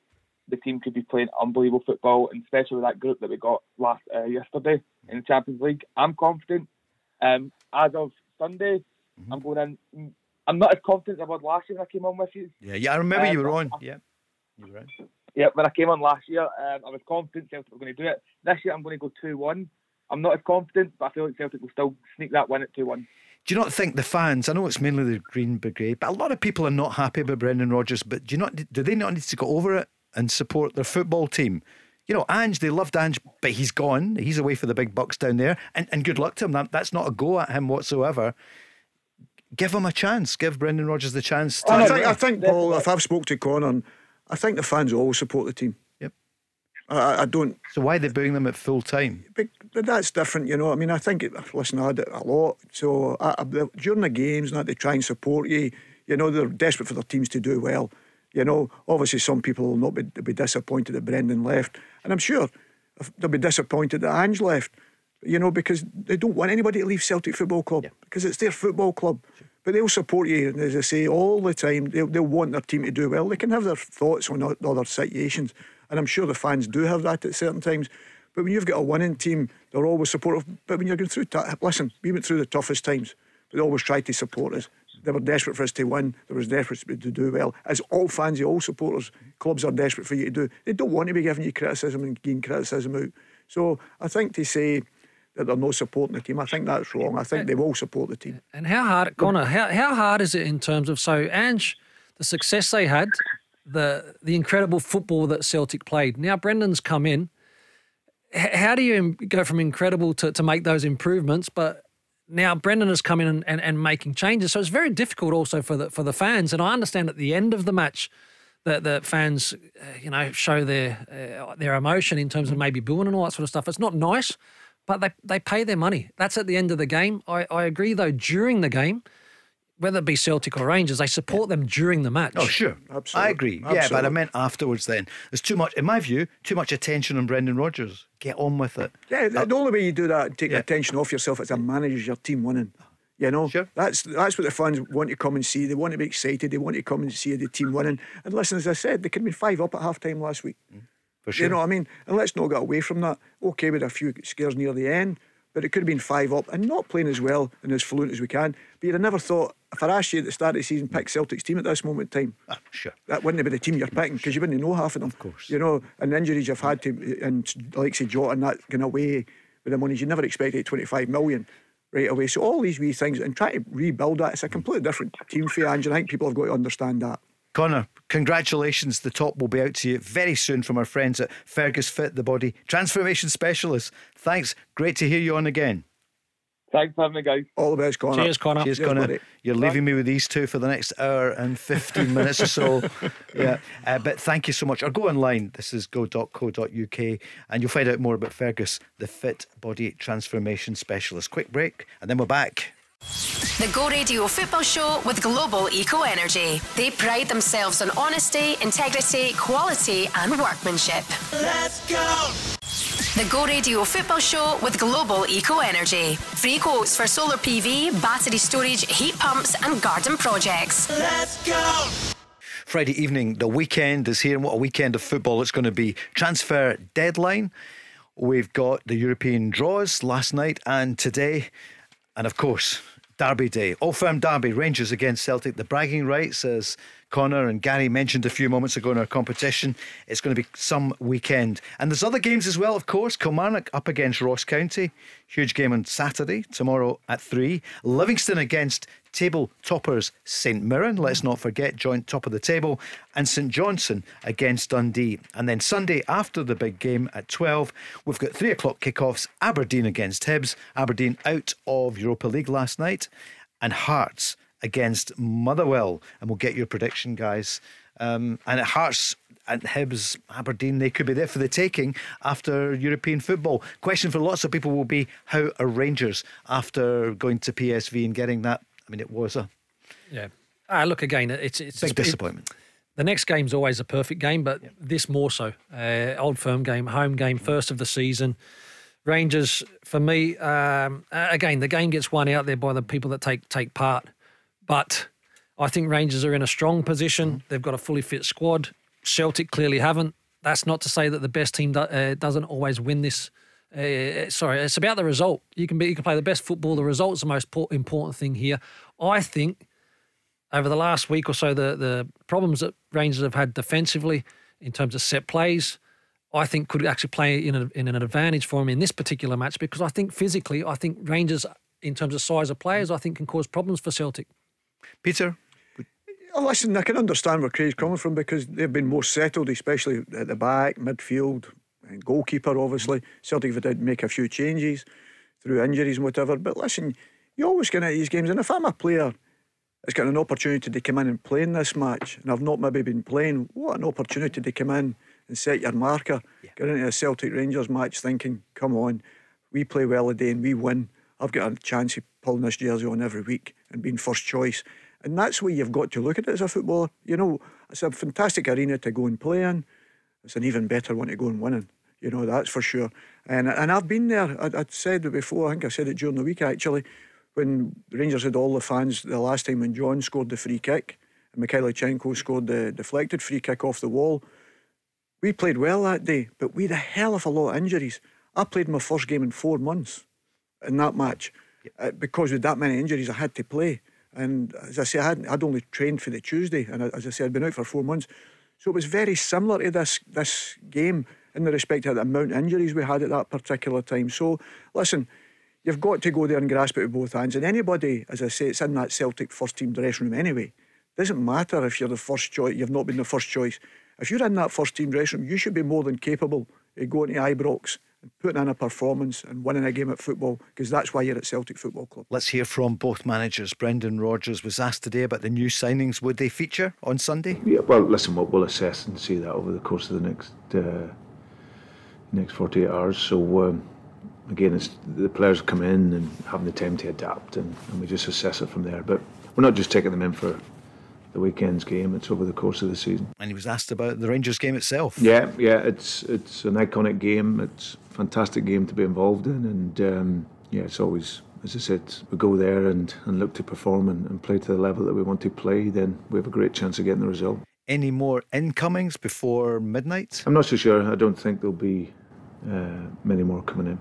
the team could be playing unbelievable football, and especially with that group that we got last uh, yesterday in the Champions League. I'm confident. Um, as of Sunday, I'm going in. I'm not as confident as I was last year when I came on with you. Yeah, yeah, I remember you Um, were on. Yeah, you were on. Yeah, when I came on last year, um, I was confident Celtic were going to do it. This year, I'm going to go 2 1. I'm not as confident, but I feel like Celtic will still sneak that win at 2 1. Do you not think the fans? I know it's mainly the Green Brigade, but a lot of people are not happy about Brendan Rodgers. But do you not? Do they not need to go over it and support their football team? You know, Ange, they loved Ange, but he's gone. He's away for the big bucks down there, and and good luck to him. That, that's not a go at him whatsoever. Give him a chance. Give Brendan Rodgers the chance. To I think, I think Paul, if I've spoke to Connor, I think the fans always support the team. Yep. I, I don't. So why are they booing them at full time? But, but that's different, you know. I mean, I think, it, listen, I had it a lot. So I, I, during the games, not they try and support you. You know, they're desperate for their teams to do well. You know, obviously, some people will not be, be disappointed that Brendan left. And I'm sure they'll be disappointed that Ange left, you know, because they don't want anybody to leave Celtic Football Club yeah. because it's their football club. Sure. But they'll support you, and as I say, all the time, they'll, they'll want their team to do well. They can have their thoughts on other situations, and I'm sure the fans do have that at certain times. But when you've got a winning team, they're always supportive. But when you're going through, t- listen, we went through the toughest times, but they always tried to support us. They were desperate for us to win. They was desperate to do well. As all fans, all supporters, clubs are desperate for you to do. They don't want to be giving you criticism and getting criticism out. So I think to say that they're not supporting the team. I think that's wrong. I think uh, they will support the team. And how hard, Connor? How, how hard is it in terms of so Ange, the success they had, the the incredible football that Celtic played. Now Brendan's come in. how do you go from incredible to, to make those improvements? But now Brendan has come in and, and, and making changes, so it's very difficult also for the for the fans. And I understand at the end of the match that the fans, uh, you know, show their uh, their emotion in terms of maybe booing and all that sort of stuff. It's not nice, but they, they pay their money. That's at the end of the game. I, I agree, though, during the game, whether it be Celtic or Rangers, I support them during the match. Oh, sure. Absolutely. I agree. Absolutely. Yeah, but I meant afterwards then. There's too much, in my view, too much attention on Brendan Rodgers. Get on with it. Yeah, the, uh, the only way you do that, and take yeah. attention off yourself as a manager, your team winning. You know, sure. that's that's what the fans want to come and see. They want to be excited. They want to come and see the team winning. And listen, as I said, they could have been five up at half time last week. Mm, for sure. You know what I mean? And let's not get away from that. Okay, with a few scares near the end, but it could have been five up and not playing as well and as fluent as we can. But you'd have never thought, if I asked you at the start of the season, pick Celtic's team at this moment in time, ah, sure. that wouldn't been the team you're picking because you wouldn't know half of them. Of course. You know, and the injuries you've had to, and like say Jota and that going away with the money, you never expected 25 million right away. So all these wee things and try to rebuild that, it's a completely different team for you, and I think people have got to understand that. Connor, congratulations. The top will be out to you very soon from our friends at Fergus Fit, the body transformation specialist. Thanks. Great to hear you on again. Thanks for having me, guys. All the best, Connor. Cheers, Connor. Cheers, Connor. Cheers, You're leaving me with these two for the next hour and 15 minutes or so. Yeah. Uh, but thank you so much. Or go online. This is go.co.uk and you'll find out more about Fergus, the fit body transformation specialist. Quick break and then we're back. The Go Radio Football Show with Global Eco Energy. They pride themselves on honesty, integrity, quality, and workmanship. Let's go! The Go Radio Football Show with Global Eco Energy. Free quotes for solar PV, battery storage, heat pumps, and garden projects. Let's go! Friday evening, the weekend is here, and what a weekend of football it's going to be. Transfer deadline. We've got the European draws last night and today. And of course, Derby Day. All firm Derby, Rangers against Celtic. The bragging rights, as Connor and Gary mentioned a few moments ago in our competition, it's going to be some weekend. And there's other games as well, of course. Kilmarnock up against Ross County. Huge game on Saturday, tomorrow at 3. Livingston against table toppers St Mirren, let's not forget, joint top of the table, and St Johnstone against Dundee. And then Sunday after the big game at 12, we've got 3 o'clock kickoffs Aberdeen against Hibs, Aberdeen out of Europa League last night, and Hearts against Motherwell. And we'll get your prediction, guys. Um, and at Hearts and Hibs, Aberdeen, they could be there for the taking after European football. Question for lots of people will be how are Rangers after going to PSV and getting that I mean, it was a yeah. Ah, look again. It's it's big disappointment. It, the next game's always a perfect game, but this more so. Uh, old firm game, home game, first of the season. Rangers, for me, um, again, the game gets won out there by the people that take take part. But I think Rangers are in a strong position. Mm-hmm. They've got a fully fit squad. Celtic clearly haven't. That's not to say that the best team do, uh, doesn't always win this uh, sorry, it's about the result. You can be, you can play the best football. The result's the most important thing here. I think over the last week or so, the the problems that Rangers have had defensively in terms of set plays, I think could actually play in, a, in an advantage for them in this particular match because I think physically, I think Rangers, in terms of size of players, I think can cause problems for Celtic. Peter. Oh, listen, I can understand where Craig's coming from because they've been more settled, especially at the back, midfield, and goalkeeper, obviously. Celtic have did make a few changes through injuries and whatever. But listen, you're always get into these games, and if I'm a player that's got an opportunity to come in and play in this match, and I've not maybe been playing, what an opportunity to come in and set your marker. Yeah. Get into a Celtic Rangers match thinking, come on, we play well today and we win. I've got a chance of pulling this jersey on every week and being first choice. And that's where you've got to look at it as a footballer. You know, it's a fantastic arena to go and play in. It's an even better one to go and win in. You know, that's for sure. And and I've been there. I, would said it before. I think I said it during the week actually, when Rangers had all the fans the last time when John scored the free kick and Mikhailichenko scored the deflected free kick off the wall. We played well that day, but we had a hell of a lot of injuries. I played my first game in four months in that match uh, because with that many injuries, I had to play. And as I say, I hadn't, I'd only trained for the Tuesday, and as I said, I'd been out for four months. So it was very similar to this this game in the respect of the amount of injuries we had at that particular time. So, listen, you've got to go there and grasp it with both hands. And anybody, as I say, it's in that Celtic first team dressing room anyway. It Doesn't matter if you're the first choice, you've not been the first choice. If you're in that first team dressing room, you should be more than capable of going to Ibrox and putting in a performance and winning a game at football because that's why you're at Celtic Football Club. Let's hear from both managers. Brendan Rodgers was asked today about the new signings. Would they feature on Sunday? Yeah, well, listen, we'll, we'll assess and see that over the course of the next uh, next 48 hours. So. Um, again, it's the players come in and having the time to adapt, and, and we just assess it from there. But we're not just taking them in for the weekend's game. It's over the course of the season. And he was asked about the Rangers game itself. Yeah, yeah, it's it's an iconic game. It's a fantastic game to be involved in, and um, yeah, it's always. As I said, we go there and, and look to perform and, and play to the level that we want to play, then we have a great chance of getting the result. Any more incomings before midnight? I'm not so sure. I don't think there'll be uh, many more coming in.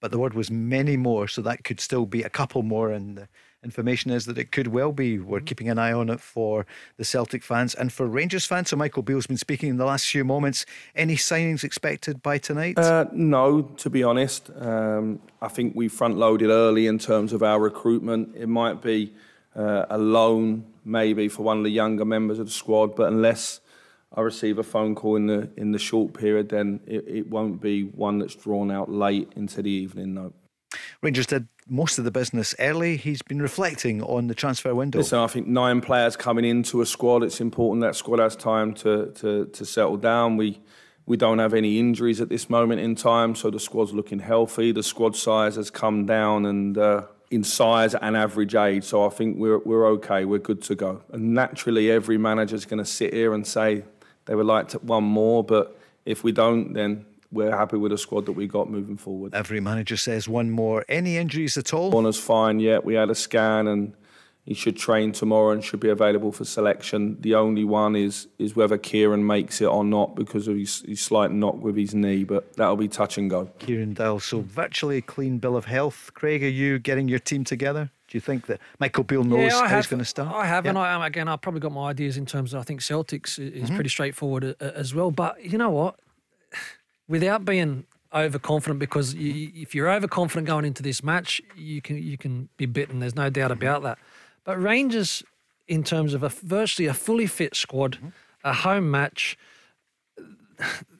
But the word was many more, so that could still be a couple more in the information is that it could well be. We're keeping an eye on it for the Celtic fans and for Rangers fans. So Michael Beale's been speaking in the last few moments. Any signings expected by tonight? Uh, no, to be honest. Um, I think we front loaded early in terms of our recruitment. It might be uh, a loan maybe for one of the younger members of the squad, but unless I receive a phone call in the in the short period, then it, it won't be one that's drawn out late into the evening. No. Rangers did most of the business early. He's been reflecting on the transfer window. Listen, I think nine players coming into a squad. It's important that squad has time to to, to settle down. We we don't have any injuries at this moment in time, so the squad's looking healthy. The squad size has come down and. Uh, in size and average age, so I think we're we're okay. We're good to go. And naturally, every manager's going to sit here and say they would like to, one more, but if we don't, then we're happy with the squad that we got moving forward. Every manager says one more. Any injuries at all? Bonner's fine, yeah. We had a scan and he should train tomorrow and should be available for selection. The only one is is whether Kieran makes it or not because of his, his slight knock with his knee, but that'll be touch and go. Kieran Dowell, so virtually a clean bill of health. Craig, are you getting your team together? Do you think that Michael Beale knows yeah, how he's going to start? I have, yeah. and I am again, I've probably got my ideas in terms of I think Celtics is mm-hmm. pretty straightforward uh, as well. But you know what? Without being overconfident, because you, if you're overconfident going into this match, you can you can be bitten. There's no doubt about that. But Rangers, in terms of a virtually a fully fit squad, a home match,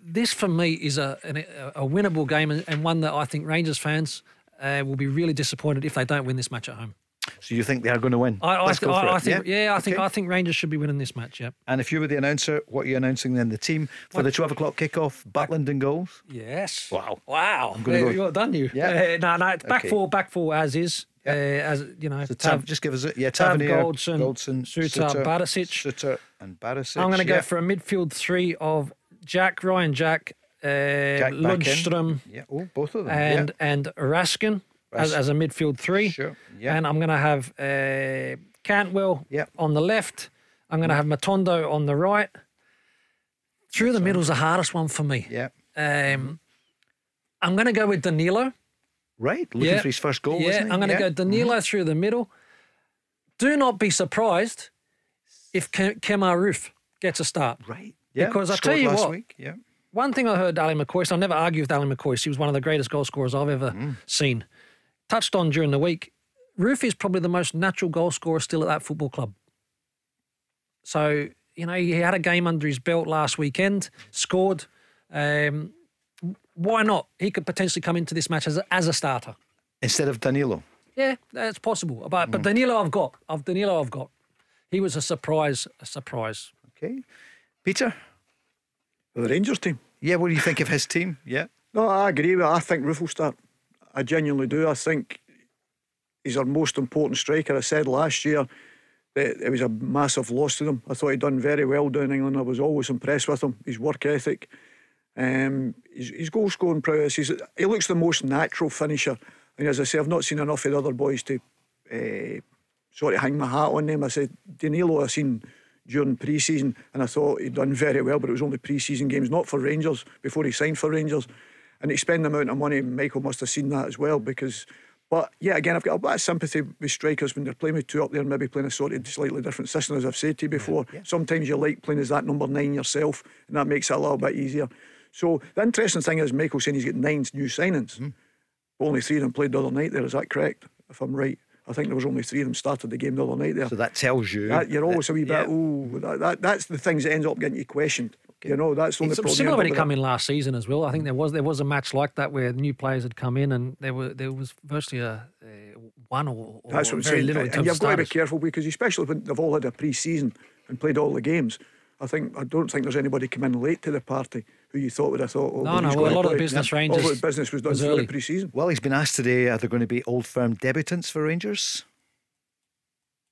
this for me is a a, a winnable game and one that I think Rangers fans uh, will be really disappointed if they don't win this match at home. So you think they are going to win? I, I, th- I, I think, yeah, yeah I okay. think I think Rangers should be winning this match. Yeah. And if you were the announcer, what are you announcing then? The team for what? the twelve o'clock kickoff, Butland and goals. Yes. Wow. Wow. I'm going to go. done you? Yeah. Uh, no, no. Back okay. four, back four as is. Uh, as you know, so Tav, just give us a yeah. Tavernier, Goldson, Goldson, Souttar, Barisic, Souttar, and Barisic. I'm going to go for a midfield three of Jack, Ryan, Jack, uh, Jack Lundstram, yeah, oh, both of them, and yeah. and Raskin as, as a midfield three. Sure. Yeah. And I'm going to have uh, Cantwell yep. on the left. I'm going to have Matondo on the right. Through the middle is the hardest one for me. Yeah. Um, I'm going to go with Danilo. Right. Looking yeah. for his first goal. Yeah. I'm going to go Danilo mm-hmm. through the middle. Do not be surprised if Kemar Roofe gets a start. Right. Yeah. Because I tell you what. Week. Yeah. One thing I heard Ali McCoist, I'll never argue with Ali McCoist. He was one of the greatest goal scorers I've ever mm. seen touched on during the week, Roofe is probably the most natural goal scorer still at that football club. So, you know, he had a game under his belt last weekend, scored. Um, why not? He could potentially come into this match as a, as a starter. Instead of Danilo? Yeah, that's possible. But, mm. but Danilo I've got. I've Danilo I've got. He was a surprise, a surprise. Okay. Peter? The Rangers team. Yeah, what do you think of his team? Yeah. No, I agree with I think Roofe will start. I genuinely do. I think he's our most important striker. I said last year that it was a massive loss to them. I thought he'd done very well down England. I was always impressed with him. His work ethic, um, his, his goal scoring prowess. He's, he looks the most natural finisher. And as I say, I've not seen enough of the other boys to uh, sort of hang my hat on them. I said Danilo I've seen during pre-season, and I thought he'd done very well, but it was only pre-season games, not for Rangers before he signed for Rangers. And he spent the amount of money, Michael must have seen that as well because. But yeah, again, I've got a bit of sympathy with strikers when they're playing with two up there, maybe playing a sort of slightly different system, as I've said to you before. Yeah, yeah. Sometimes you like playing as that number nine yourself, and that makes it a little bit easier. So the interesting thing is, Michael saying he's got nine new signings. Mm. Only three of them played the other night there. Is that correct? If I'm right. I think there was only three of them started the game the other night there. So that tells you that you're always that, a wee bit. Yeah. Oh, that, that, that's the things that ends up getting you questioned. Okay. You know, that's the only it's problem. Similar when he came in last season as well. I think there was there was a match like that where new players had come in and there were there was virtually a, a one or, or that's what I'm very saying. little. And you've got to be careful because especially when they've all had a pre-season and played all the games. I think I don't think there's anybody come in late to the party who you thought would have thought. Oh, no, no. Well, a lot of business yeah. Rangers. All the business was done was early pre-season. Well, he's been asked today: Are there going to be old firm debutants for Rangers?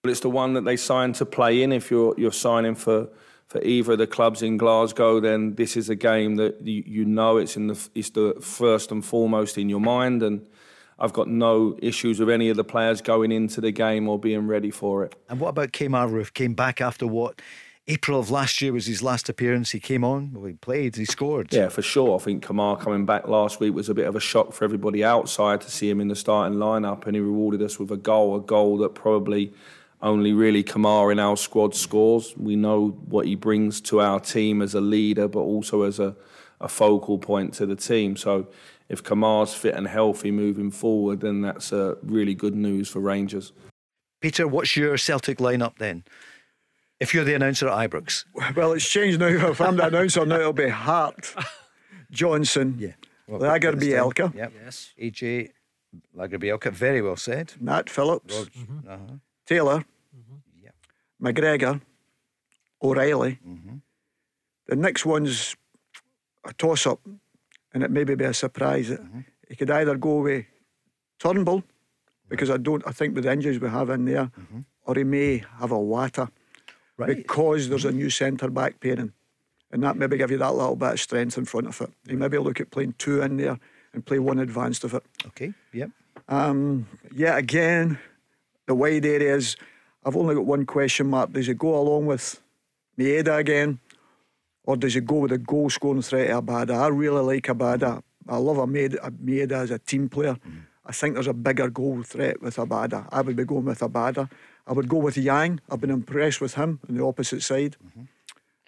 Well, it's the one that they sign to play in. If you're you're signing for for either of the clubs in Glasgow, then this is a game that you, you know it's in the it's the first and foremost in your mind and. I've got no issues with any of the players going into the game or being ready for it. And what about Kemar Roofe? Came back after what April of last year was his last appearance. He came on, well, he played, he scored. Yeah, for sure. I think Kemar coming back last week was a bit of a shock for everybody outside to see him in the starting lineup, and he rewarded us with a goal, a goal that probably only really Kemar in our squad scores. We know what he brings to our team as a leader, but also as a, a focal point to the team. So if Kemar's fit and healthy moving forward, then that's a really good news for Rangers. Peter, what's your Celtic lineup then? if you're the announcer at Ibrox? Well, it's changed now. If I'm the announcer now, it'll be Hart, Johnson, yeah. well, Lagerbielke. Yep. Yes. AJ Lagerbielke, very well said. Nat Phillips, mm-hmm. uh-huh. Taylor, mm-hmm. yep. McGregor, O'Riley. Mm-hmm. The next one's a toss up, and it may be a surprise. Mm-hmm. He could either go with Turnbull, because I don't, I think with the injuries we have in there, mm-hmm. or he may have Iwata right. because there's a new centre back pairing. And that maybe give you that little bit of strength in front of it. You maybe look at playing two in there and play one advanced of it. Okay, yep. Um, yeah, again, the wide areas, I've only got one question mark. Does it go along with Maeda again? Or does it go with a goal scoring threat of Abada? I really like Abada. I love Maeda, Maeda as a team player. Mm. I think there's a bigger goal threat with Abada. I would be going with Abada. I would go with Yang. I've been impressed with him on the opposite side. Mm-hmm.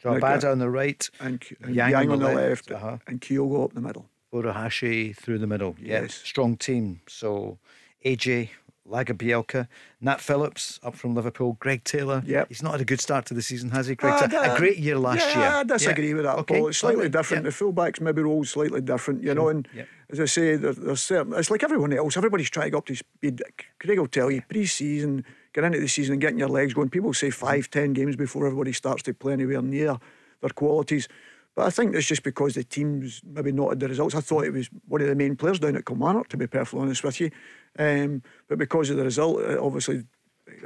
So Abada on the right, and, and Yang, Yang, on the, left, left uh-huh. and Kyogo up the middle. Furuhashi through the middle. Yes. Yep. Strong team. So AJ, Lagerbielke, Nat Phillips up from Liverpool, Greg Taylor. Yeah, He's not had a good start to the season, has he, Greg? Uh, a great year last yeah, year. I disagree yeah. with that, okay. Paul. It's slightly different. The fullbacks maybe role slightly different, you sure. know. And as I say, there, there's certain, it's like everyone else. Everybody's trying to go up to speed. Craig will tell you, pre-season, get into the season and getting your legs going. People say five, ten games before everybody starts to play anywhere near their qualities. But I think it's just because the team's maybe not had the results. I thought it was one of the main players down at Kilmarnock, to be perfectly honest with you. Um, but because of the result, uh, obviously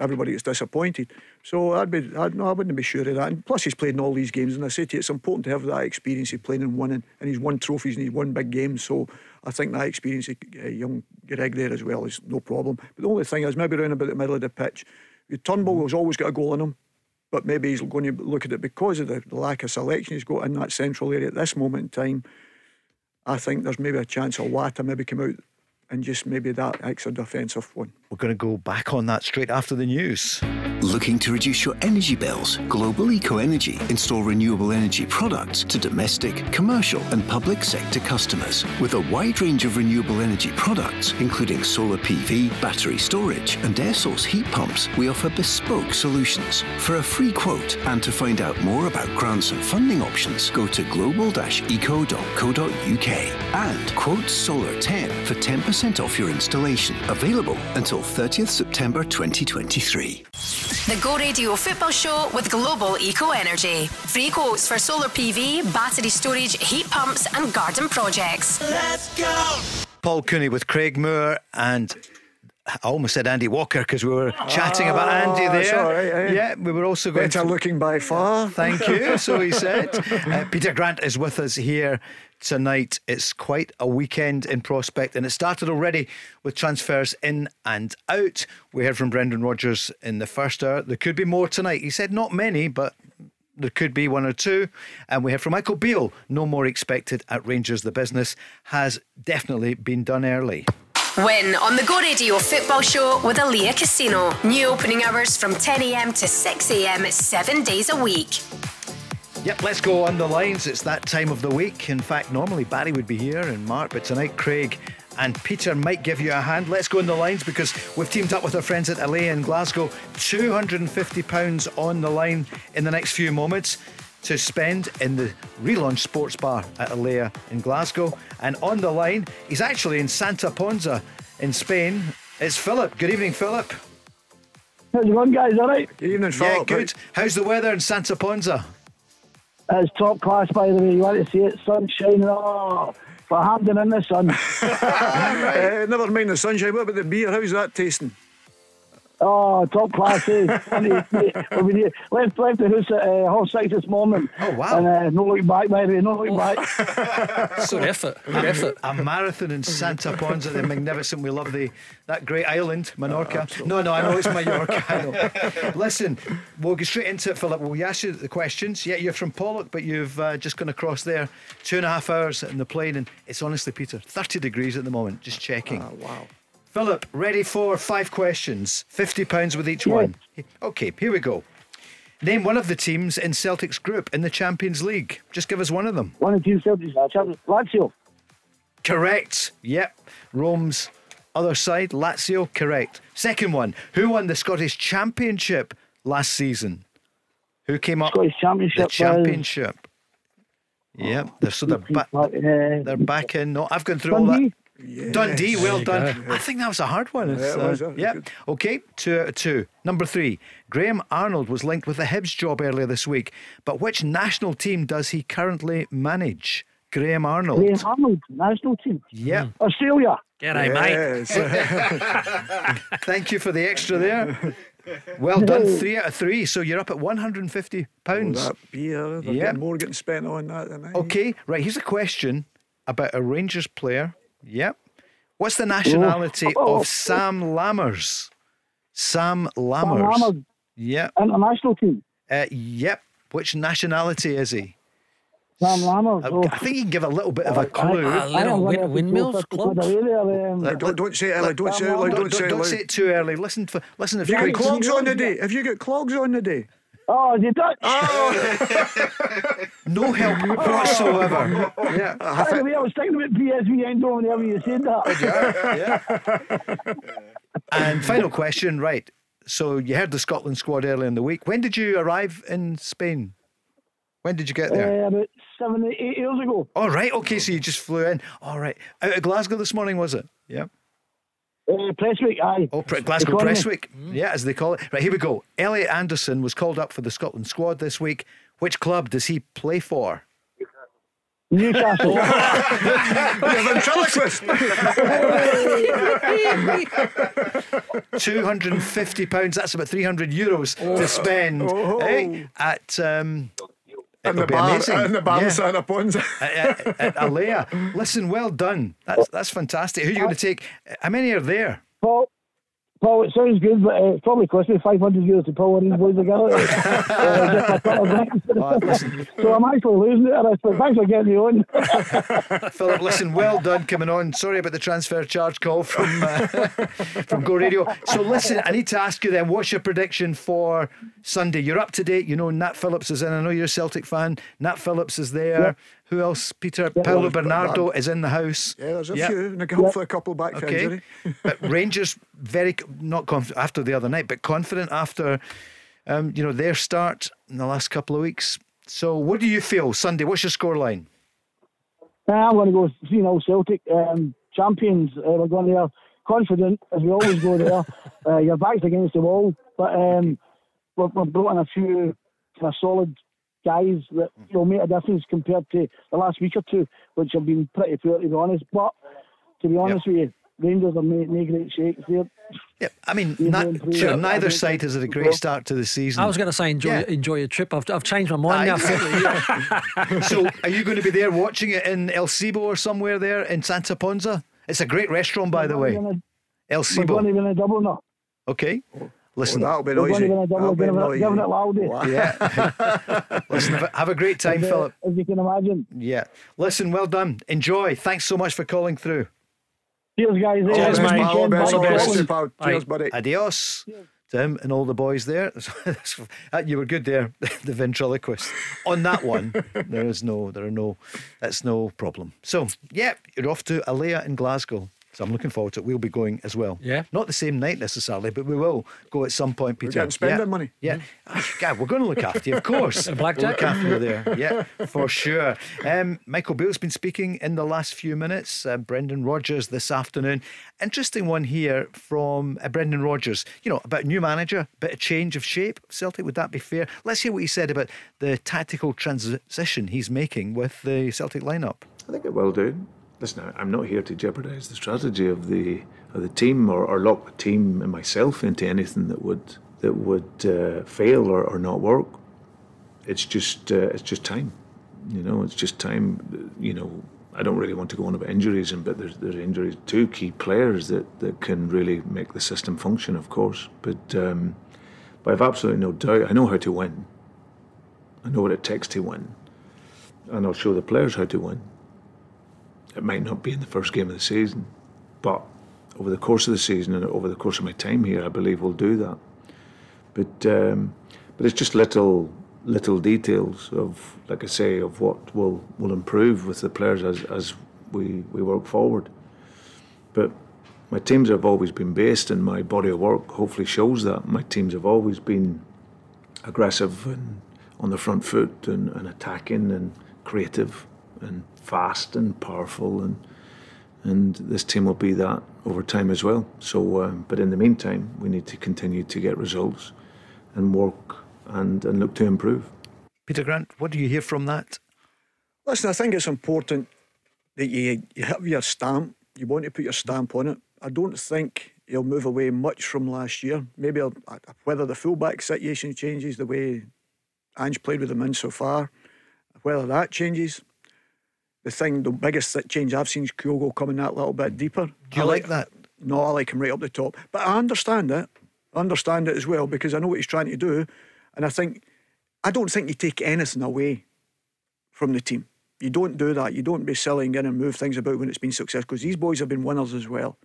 everybody gets disappointed. So I'd be, I'd, no, I wouldn't be sure of that. And plus, he's played in all these games, and I say to you, it's important to have that experience of playing and winning. And he's won trophies and he's won big games. So I think that experience of uh, young Greg there as well is no problem. But the only thing is maybe around about the middle of the pitch, Turnbull has always got a goal in him. But maybe he's going to look at it because of the, the lack of selection he's got in that central area at this moment in time. I think there's maybe a chance of Iwata maybe come out and just maybe that extra defensive one. We're going to go back on that straight after the news. Looking to reduce your energy bills? Global Eco Energy install renewable energy products to domestic, commercial, and public sector customers. With a wide range of renewable energy products, including solar PV, battery storage, and air source heat pumps, we offer bespoke solutions. For a free quote and to find out more about grants and funding options, go to global-eco.co.uk and quote Solar 10 for 10% off your installation. Available until 30th September 2023. The Go Radio Football Show with Global Eco Energy. Free quotes for solar PV, battery storage, heat pumps, and garden projects. Let's go! Paul Cooney with Craig Moore and I almost said Andy Walker because we were chatting about Andy Ah, there. that's all right, eh? Yeah, we were also going Better to. looking by far. Thank you. So he said. Uh, Peter Grant is with us here tonight. It's quite a weekend in prospect, and it started already with transfers in and out. We heard from Brendan Rodgers in the first hour. There could be more tonight. He said not many, but there could be one or two. And we heard from Michael Beale. No more expected at Rangers. The business has definitely been done early. Win on the Go Radio Football Show with Alea Casino. New opening hours from 10am to 6am, seven days a week. Yep, let's go on the lines. It's that time of the week. In fact, normally Barry would be here and Mark, but tonight Craig and Peter might give you a hand. Let's go on the lines because we've teamed up with our friends at Alea in Glasgow. £250 on the line in the next few moments to spend in the relaunch sports bar at Alea in Glasgow. And on the line, he's actually in Santa Ponsa in Spain. It's Philip. Good evening, Philip. How's it going, guys? All right? Good evening, Philip. Yeah, Philip. good. How's the weather in Santa Ponsa? It's top class, by the way. You want to see it? Sunshine. shining. Oh, for Hampden in the sun. Uh, never mind the sunshine. What about the beer? How's that tasting? Oh, top class. Eh? We've been here- left, left the house at uh, half six this morning. Oh, wow. And uh, no looking back, by the way. No looking back. Good effort. Good effort. a marathon in Santa Ponsa, the magnificent. We love the that great island, Menorca. no, no, I know it's Mallorca. I know. Listen, we'll get straight into it, Philip. We'll ask you the questions. Yeah, you're from Pollok, but you've uh, just gone across there, two and a half hours in the plane, and it's honestly, Peter, 30 degrees at the moment. Just checking. Oh, wow. Philip, ready for five questions, fifty pounds with each Yeah. one. Okay, here we go. Name one of the teams in Celtic's group in the Champions League. Just give us one of them. One of two Celtics. uh, Lazio. Correct. Yep. Rome's other side, Lazio. Correct. Second one. Who won the Scottish Championship last season? Who came up? Scottish Championship. The championship. Yep. They're, so they're, ba- they're back in. No, I've gone through all that. Dundee. Dundee, well done. go. I think that was a hard one. Yeah, it was, uh, that was yep. good. Okay, two out of two. Number three, Graham Arnold was linked with the Hibs job earlier this week, but which national team does he currently manage? Graham Arnold. Graham Arnold, national team. Yep. Australia. G'day, mate. Yes. Thank you for the extra there. Well done, three out of three. So you're up at 150 pounds. that beer. Yeah. more getting spent on that than I. Okay, right. Here's a question about a Rangers player. Yep. What's the nationality Oh. of Sam Lammers? Sam Sam Lammers. Lammers, Yep. international team. Uh, yep. Which nationality is he? Sam Lammers. I, oh. I think you can give a little bit of a clue. A I little am win- gonna have to windmills go 50 club. quid away there, No, don't, don't say it early. Don't say it Don't- Don't, Don't, say don't, it don't say it too early. Listen for listen if Have you Craig- got clogs on the day? Have you got clogs on the day? Oh, you Dutch? no help whatsoever. yeah. The I was thinking about PSV Eindhoven whenever you said that. Yeah. And final question, right? So you heard the Scotland squad earlier in the week. When did you arrive in Spain? When did you get there? Uh, about seven, eight years ago. All right. Okay. So you just flew in. All right. Out of Glasgow this morning, was it? Yeah. Uh, Prestwick, aye. Oh, Pre- Glasgow Economy. Prestwick. Yeah, as they call it. Right. Here we go. Elliot Anderson was called up for the Scotland squad this week. Which club does he play for? Newcastle. Ventriloquist. Two hundred and fifty pounds. That's about three hundred euros to spend Oh. eh, at. Um, In it'll the be bar, amazing. in the bar Yeah. in Santa Ponsa. at, at, at Alea. Listen, well done. That's that's fantastic. Who are you going to take? How many are there? Paul, Paul, it sounds good, but uh, it probably cost me 500 euros to pull one of these boys together. uh, just a couple of drinks. Listen, so I'm actually losing it at but thanks for getting me on. Philip, listen, well done coming on. Sorry about the transfer charge call from uh, from Go Radio. So listen, I need to ask you then, what's your prediction for Sunday? You're up to date. You know Nat Phillips is in. I know you're a Celtic fan. Nat Phillips is there. Yeah. Who else? Peter Paulo well, Bernardo is in the house. Yeah, there's a Yeah. few. And a couple for a couple back for Okay, injury. but Rangers very not confident after the other night, but confident after um, you know their start in the last couple of weeks. So, what do you feel Sunday? What's your scoreline? Uh, I'm going to go 3 0 Celtic. Um, champions, uh, we're going there confident, as we always go there. Uh, your back's against the wall. But um, we've, we've brought in a few kind of solid guys that mm. you know make a difference compared to the last week or two, which have been pretty poor to be honest. But to be honest yep. with you, Rangers are making great shakes. They're yeah, I mean, sure, neither side has had a great start to the season. I was going to say enjoy yeah. enjoy your trip. I've, I've changed my mind now. So, are you going to be there watching it in El Cibo or somewhere there in Santa Ponsa? It's a great restaurant, by the way. El Cibo. We're going to a double now. Okay. Listen, oh, that'll be noisy. That'll be noisy. Giving it loud. Yeah. Listen, have a great time, as, Philip. As you can imagine. Yeah. Listen, well done. Enjoy. Thanks so much for calling through. Cheers, guys. Cheers, mate. All best. Cheers, buddy. Adios. Tim and all the boys there. Uh, you were good there, the ventriloquist. On that one, there is no, there are no, that's no problem. So, yeah, you're off to Alea in Glasgow. So I'm looking forward to it. We'll be going as well. Yeah. Not the same night necessarily, but we will go at some point, Peter. We're getting spending yeah. money. Yeah. Oh, God, we're going to look after you, of course. a blackjack. We'll look after you there. Yeah, for sure. Um, Michael Beale's been speaking in the last few minutes. Uh, Brendan Rodgers this afternoon. Interesting one here from uh, Brendan Rodgers. You know, about new manager, bit of change of shape. Celtic, would that be fair? Let's hear what he said about the tactical transition he's making with the Celtic lineup. I think it will do listen, I'm not here to jeopardise the strategy of the of the team or, or lock the team and myself into anything that would that would uh, fail or, or not work. It's just uh, it's just time, you know. It's just time. You know, I don't really want to go on about injuries, and but there's there's injuries to key players that, that can really make the system function, of course. But um, but I've absolutely no doubt. I know how to win. I know what it takes to win, and I'll show the players how to win. It might not be in the first game of the season, but over the course of the season and over the course of my time here, I believe we'll do that. But um, but it's just little little details of, like I say, of what will will improve with the players as as we we work forward. But my teams have always been based, and my body of work hopefully shows that. My teams have always been aggressive and on the front foot and, and attacking and creative and fast and powerful and and this team will be that over time as well. So, um, but in the meantime, we need to continue to get results and work and, and look to improve. Peter Grant, what do you hear from that? Listen, I think it's important that you, you have your stamp. You want to put your stamp on it. I don't think he'll move away much from last year. Maybe I'll, whether the fullback situation changes the way Ange played with them in so far, whether that changes, the thing, the biggest change I've seen is Kyogo coming that little bit deeper. Do you like, like that? No, I like him right up the top. But I understand it. I understand it as well because I know what he's trying to do. And I think, I don't think you take anything away from the team. You don't do that. You don't be silly and get and move things about when it's been successful because these boys have been winners as well.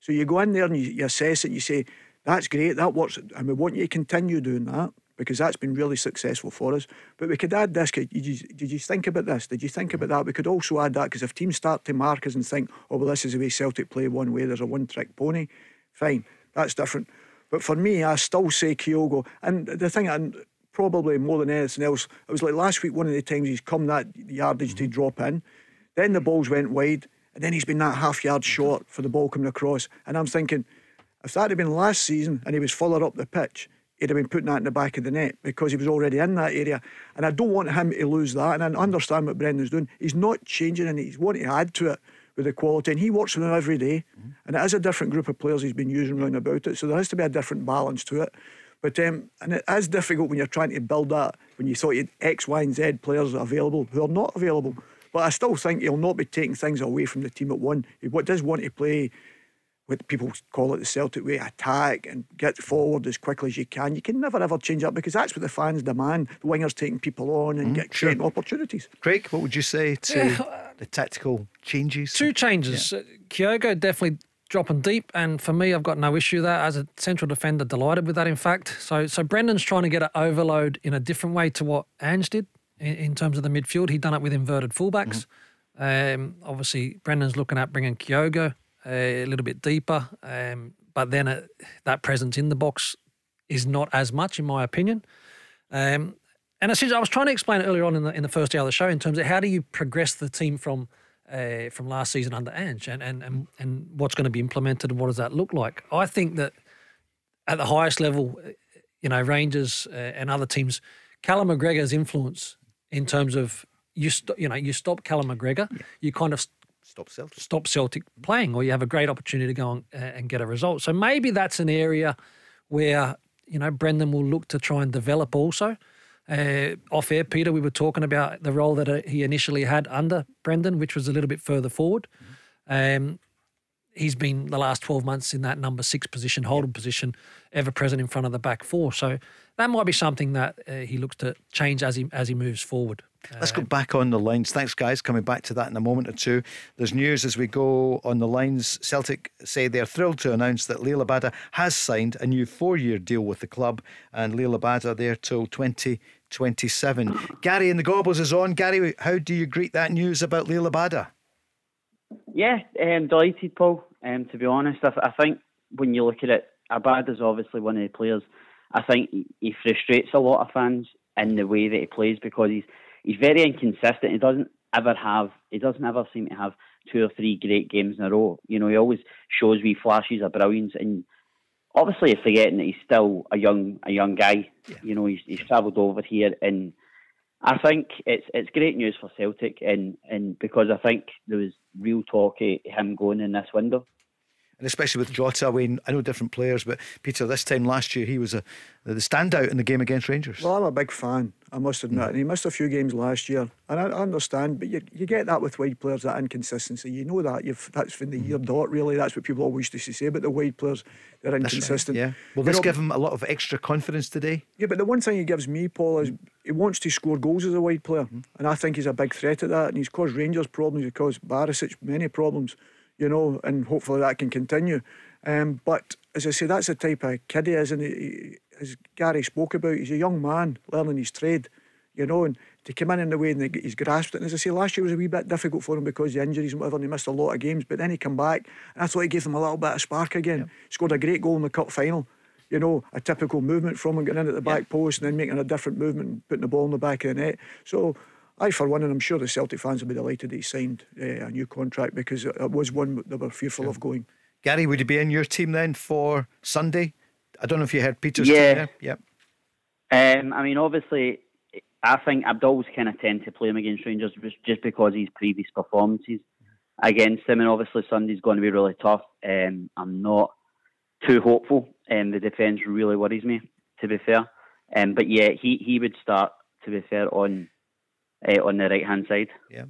So you go in there and you, you assess it and you say, that's great, that works, and we want you to continue doing that because that's been really successful for us. But we could add this. Did you, did you think about this? Did you think about that? We could also add that because if teams start to mark us and think, oh, well, this is the way Celtic play one way, there's a one trick pony, fine, that's different. But for me, I still say Kyogo. And the thing, and probably more than anything else, it was like last week, one of the times he's come that yardage to mm-hmm. drop in. Then the balls went wide, and then he's been that half yard mm-hmm. short for the ball coming across. And I'm thinking, if that had been last season and he was further up the pitch, he'd have been putting that in the back of the net because he was already in that area. And I don't want him to lose that. And I understand what Brendan's doing. He's not changing and he's wanting to add to it with the quality. And he works with them every day. Mm-hmm. And it is a different group of players he's been using around about it. So there has to be a different balance to it. But um, and it is difficult when you're trying to build that when you thought you had X, Y, and Z players available who are not available. But I still think he'll not be taking things away from the team at one. He does want to play what people call it the Celtic way, attack and get forward as quickly as you can. You can never ever change that because that's what the fans demand. The wingers taking people on and mm, get sure. opportunities. Craig, what would you say to yeah. the tactical changes? Two changes. Yeah. Uh, Kyogo definitely dropping deep, and for me, I've got no issue with that as a central defender. Delighted with that, in fact. So, so Brendan's trying to get an overload in a different way to what Ange did in, in terms of the midfield. He'd done it with inverted fullbacks. Mm-hmm. Um, obviously, Brendan's looking at bringing Kyogo a little bit deeper. Um, but then it, that presence in the box is not as much, in my opinion. Um, and I was trying to explain it earlier on in the in the first hour of the show in terms of how do you progress the team from uh, from last season under Ange and, and and and what's going to be implemented and what does that look like? I think that at the highest level, you know, Rangers uh, and other teams, Callum McGregor's influence in terms of you, st- you know, you stop Callum McGregor, yeah. you kind of stop Celtic. stop Celtic playing, or you have a great opportunity to go on, uh, and get a result. So maybe that's an area where you know Brendan will look to try and develop also. Uh, off air, Peter, we were talking about the role that uh, he initially had under Brendan, which was a little bit further forward. Mm-hmm. Um, he's been the last 12 months in that number six position, holding position, ever present in front of the back four. So that might be something that uh, he looks to change as he as he moves forward. Let's go back on the lines. Thanks, guys. Coming back to that in a moment or two. There's news as we go on the lines. Celtic say they're thrilled to announce that Liel Abada has signed a new four year deal with the club, and Liel Abada there till 2027. Gary in the Gorbals is on. Gary, how do you greet that news about Liel Abada? Yeah, um, delighted, Paul. Um, to be honest, I, I think when you look at it, Abad is obviously one of the players. I think he frustrates a lot of fans in the way that he plays because he's he's very inconsistent. He doesn't ever have he doesn't ever seem to have two or three great games in a row. You know, he always shows wee flashes of brilliance and obviously you're forgetting that he's still a young a young guy. Yeah. You know, he's he's travelled over here and I think it's it's great news for Celtic and, and because I think there was real talk of him going in this window and especially with Jota. I mean, I know different players, but Peter, this time last year he was a the standout in the game against Rangers. Well, I'm a big fan. I must admit, mm. and he missed a few games last year, and I, I, understand. But you, you get that with wide players, that inconsistency. You know that you've that's from the year dot. Really, that's what people always used to say about the wide players. They're inconsistent. Right, yeah. Will this give him a lot of extra confidence today? Yeah, but the one thing he gives me, Paul, is he wants to score goals as a wide player, mm. and I think he's a big threat at that. And he's caused Rangers problems. He's caused Barisic many problems. You know, and hopefully that can continue. Um, but as I say, that's the type of kid he is, and he, as Gary spoke about, he's a young man learning his trade, you know, and to come in in the way and he's grasped it. And as I say, last year was a wee bit difficult for him because the injuries and whatever, and he missed a lot of games. But then he come back, and I thought he gave them a little bit of spark again. Yep. Scored a great goal in the cup final. You know, a typical movement from him getting in at the back post and then making a different movement and putting the ball in the back of the net. So I, for one, and I'm sure the Celtic fans will be delighted that he signed uh, a new contract because it was one they were fearful of going. Gary, would he be in your team then for Sunday? I don't know if you heard Peter's yeah. team there. Yep. Um, I mean, obviously, I think Abdul's kind of tend to play him against Rangers just because his previous performances against them. and obviously Sunday's going to be really tough. Um, I'm not too hopeful, and um, the defence really worries me, to be fair. Um, but yeah, he, he would start, to be fair, on uh, on the right hand side. Yeah.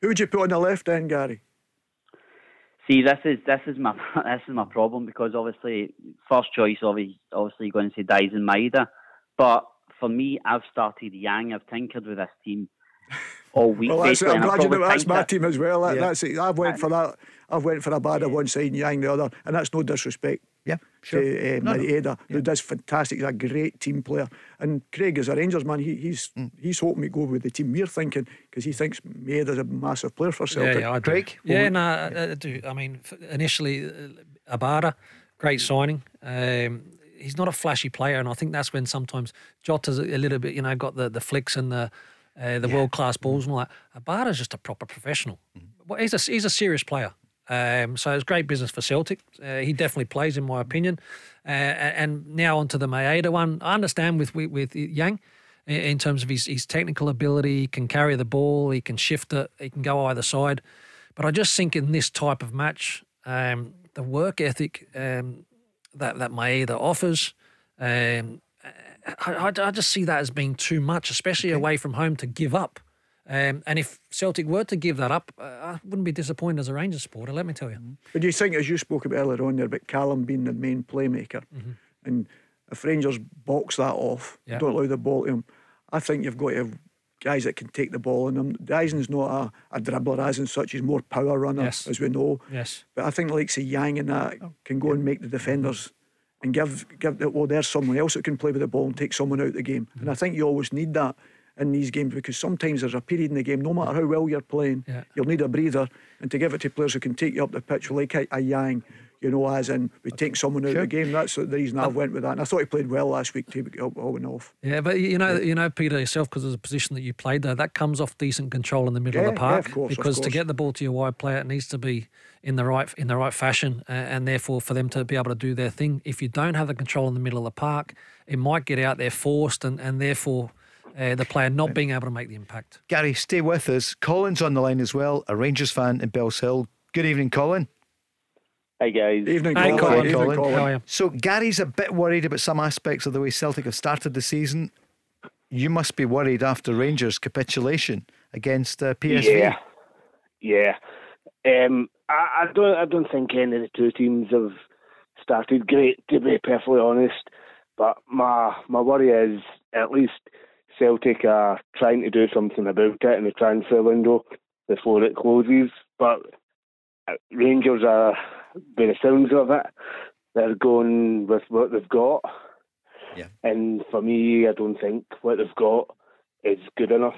Who would you put on the left end, Gary? See, this is this is my this is my problem because obviously first choice obviously obviously going to say Daizen Maeda, but for me I've started Yang. I've tinkered with this team all week. well, that's, I'm glad you know that's my team as well. That, yeah. That's it. I've went for that. I've went for a bad yeah. one side and Yang the other, and that's no disrespect. Yeah, sure. To, uh, no, Maeda, no. who does fantastic. He's a great team player. And Craig is a Rangers man. He, he's mm. he's hoping to go with the team we're thinking because he thinks Maeda's a massive player for Celtic. Yeah, yeah I Craig? Yeah, no, I, I, do. I mean, initially, uh, Abada, great signing. Um, he's not a flashy player, and I think that's when sometimes Jota's a little bit, you know, got the, the flicks and the uh, the yeah. world class balls and all that. Abada's just a proper professional. Mm. Well, he's a he's a serious player. Um, so it's great business for Celtic. Uh, he definitely plays, in my opinion. Uh, and now onto the Maeda one. I understand with with, with Yang in terms of his, his technical ability. He can carry the ball. He can shift it. He can go either side. But I just think in this type of match, um, the work ethic um, that that Maeda offers. Um, I, I, I, just see that as being too much, especially okay. away from home, to give up. Um, and if Celtic were to give that up, uh, I wouldn't be disappointed as a Rangers supporter, let me tell you. Mm-hmm. But do you think, as you spoke about earlier on there, about Callum being the main playmaker, mm-hmm. and if Rangers box that off, yeah. don't allow the ball to him, I think you've got to have guys that can take the ball. And Daizen's not a, a dribbler as and such, he's more power runner, yes. as we know. Yes. But I think like say Yang and that oh, can go yeah. and make the defenders and give give well there's someone else that can play with the ball and take someone out of the game. Mm-hmm. And I think you always need that in these games because sometimes there's a period in the game, no matter how well you're playing, yeah. you'll need a breather. And to give it to players who can take you up the pitch, like a, a Yang, you know, as in we take someone out sure. of the game. That's the reason I went with that. And I thought he played well last week to all and off. Yeah, but you know, yeah. you know, Peter yourself, because of the position that you played there, that comes off decent control in the middle yeah, of the park. Yeah, of course, because of course. to get the ball to your wide player, it needs to be in the right in the right fashion, uh, and therefore for them to be able to do their thing. If you don't have the control in the middle of the park, it might get out there forced, and and therefore. Uh, the player not being able to make the impact. Gary, stay with us. Colin's on the line as well, a Rangers fan in Bellshill. Good evening, Colin. Hi guys. Evening, Hi, Colin. Colin. Evening, Colin. How are you? So Gary's a bit worried about some aspects of the way Celtic have started the season. You must be worried after Rangers' capitulation against uh, PSV. Yeah, yeah. Um, I, I, don't. I don't think any of the two teams have started great, to be perfectly honest. But my my worry is at least Celtic are trying to do something about it in the transfer window before it closes. But uh, Rangers are by the sounds of it, they're going with what they've got. Yeah. And for me, I don't think what they've got is good enough.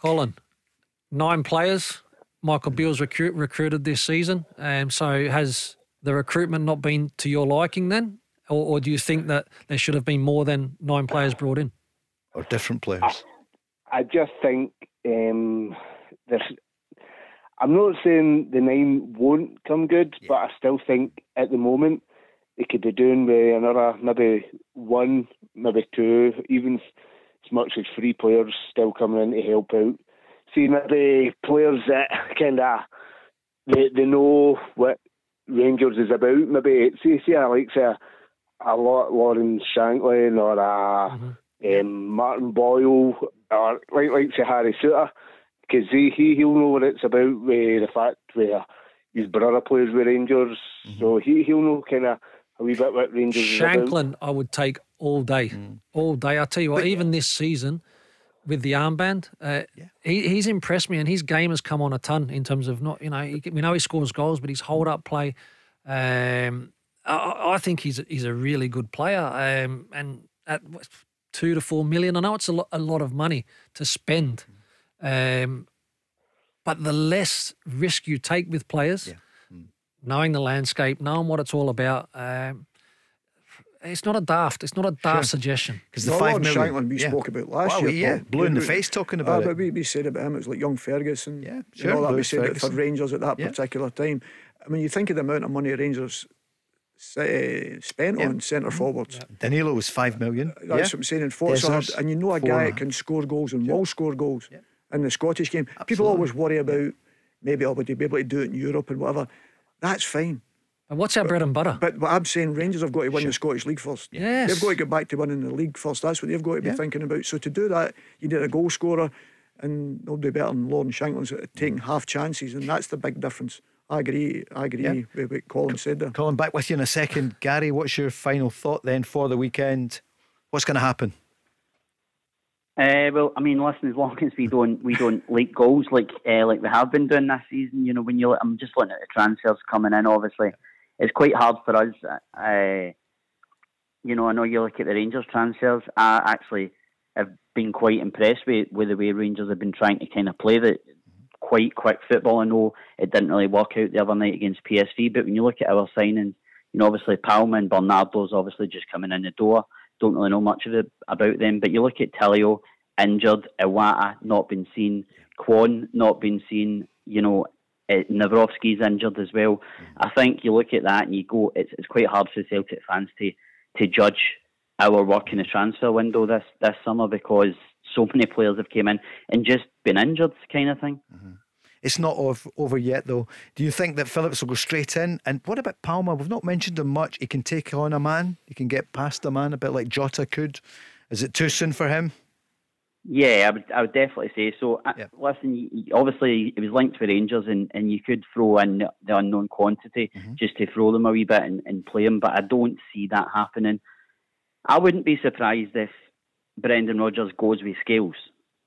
Colin, nine players. Michael Beale's recruit, recruited this season. Um, so has the recruitment not been to your liking then? Or, or, do you think that there should have been more than nine players brought in? Or different players? I, I just think um, there's I'm not saying the nine won't come good, yeah. but I still think at the moment they could be doing with another maybe one, maybe two, even as much as three players still coming in to help out. See, maybe players that kind of they they know what Rangers is about. Maybe see, see, I like say a, lot Lawrence Shankland or a mm-hmm. Um, Martin Boyle or like like say Harry Souttar because he, he he'll know what it's about with the fact where his brother plays with Rangers, mm-hmm. so he he'll know kind of a wee bit what Rangers. Shankland, I would take all day, mm. all day. I tell you what, but, even this season with the armband, uh, yeah. he, he's impressed me, and his game has come on a ton in terms of not, you know, he, we know he scores goals, but his hold up play. Um, I, I, think he's he's a really good player, um, and at two to four million, I know it's a lot, a lot of money to spend. Um, but the less risk you take with players, yeah. mm. knowing the landscape, knowing what it's all about, um, it's not a daft. It's not a daft sure. suggestion. Because the no, five million Shankland we yeah. spoke about last year, yeah, blue in the face talking about uh, it. But we, we said about him, it was like young Ferguson. Yeah, sure. And all that we said Ferguson. for Rangers at that yeah. particular time. I mean, you think of the amount of money Rangers uh, spent yeah. on centre mm-hmm. forwards. Yeah. Danilo was five million. That's yeah. what I'm saying. And, four, so and you know a guy that can score goals and will score goals in the Scottish game. Absolutely. People always worry about maybe oh, would they be able to do it in Europe and whatever. That's fine. And what's our bread and butter? But, but I'm saying Rangers have got to win sure. the Scottish League first. Yes. They've got to get back to winning the league first. That's what they've got to be yeah. thinking about. So to do that, you need a goal scorer, and they'll do better than Lawrence Shankland's taking half chances, and that's the big difference. I agree. I agree yeah. with what Colin said there. Colin, back with you in a second. Gary, what's your final thought then for the weekend? What's going to happen? Uh, well, I mean, listen, as long as we don't we don't leak goals like uh, like we have been doing this season, you know, when you I'm just looking at the transfers coming in. Obviously, it's quite hard for us. Uh, you know, I know you look at the Rangers transfers. I actually have been quite impressed with with the way Rangers have been trying to kind of play the quite quick football. I know it didn't really work out the other night against PSV, but when you look at our signings, you know, obviously Palma and Bernardo's obviously just coming in the door don't really know much of it about them. But you look at Tilio, injured, Iwata not been seen, Kwon not been seen, you know, uh, Nawrocki's injured as well. I think you look at that and you go, it's, it's quite hard for Celtic fans to, to judge our work in the transfer window this, this summer because so many players have came in and just been injured kind of thing. Mm-hmm. It's not over yet, though. Do you think that Phillips will go straight in? And what about Palma? We've not mentioned him much. He can take on a man. He can get past a man a bit like Jota could. Is it too soon for him? Yeah, I would, I would definitely say so. Yeah. Listen, obviously it was linked with Rangers, and, and you could throw in the unknown quantity mm-hmm. just to throw them a wee bit and, and play them, but I don't see that happening. I wouldn't be surprised if Brendan Rodgers goes with Scales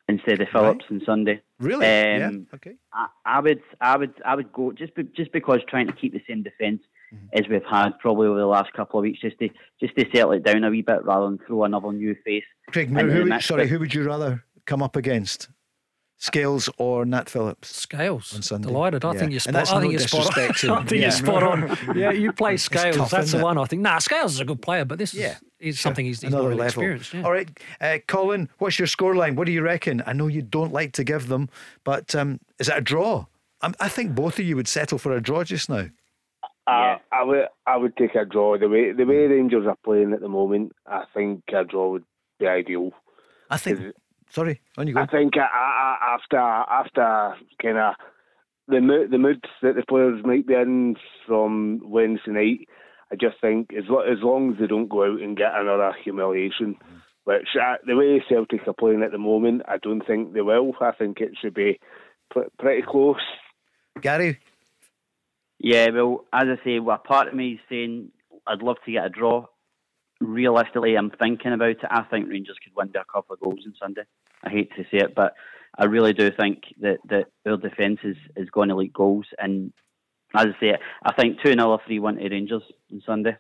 instead of Phillips right. on Sunday. Really? Um, yeah. Okay. I, I, would, I would, I would go just be, just because trying to keep the same defence mm-hmm. as we've had probably over the last couple of weeks, just to just to settle it down a wee bit rather than throw another new face. Craig, who, who sorry, who would you rather come up against? Scales or Nat Phillips? Scales. On Sunday. Delighted. I Yeah. think you're spot. that's I no think you're spot on. I think Yeah. you're spot on. Yeah, you play Scales. tough, That's the it? one. I think. Nah, Scales is a good player, but this Yeah. is, is something he's, he's Another not really level. experienced. Yeah. All right, uh, Colin, what's your scoreline? What do you reckon? I know you don't like to give them, but um, is it a draw? i I think both of you would settle for a draw just now. I, I would I would take a draw. The way the way Rangers are playing at the moment, I think a draw would be ideal. I think. Sorry, on you go. I think I, I, after after kind of the mood the moods that the players might be in from Wednesday night, I just think as lo- as long as they don't go out and get another humiliation, which uh, the way Celtic are playing at the moment, I don't think they will. I think it should be pr- pretty close. Gary, Yeah, well, as I say, well, part of me is saying I'd love to get a draw. Realistically, I'm thinking about it. I think Rangers could win by a couple of goals on Sunday. I hate to say it, but I really do think that, that our defence is, is going to leak goals. And as I say, I think 2 0 or 3 1 to Rangers on Sunday.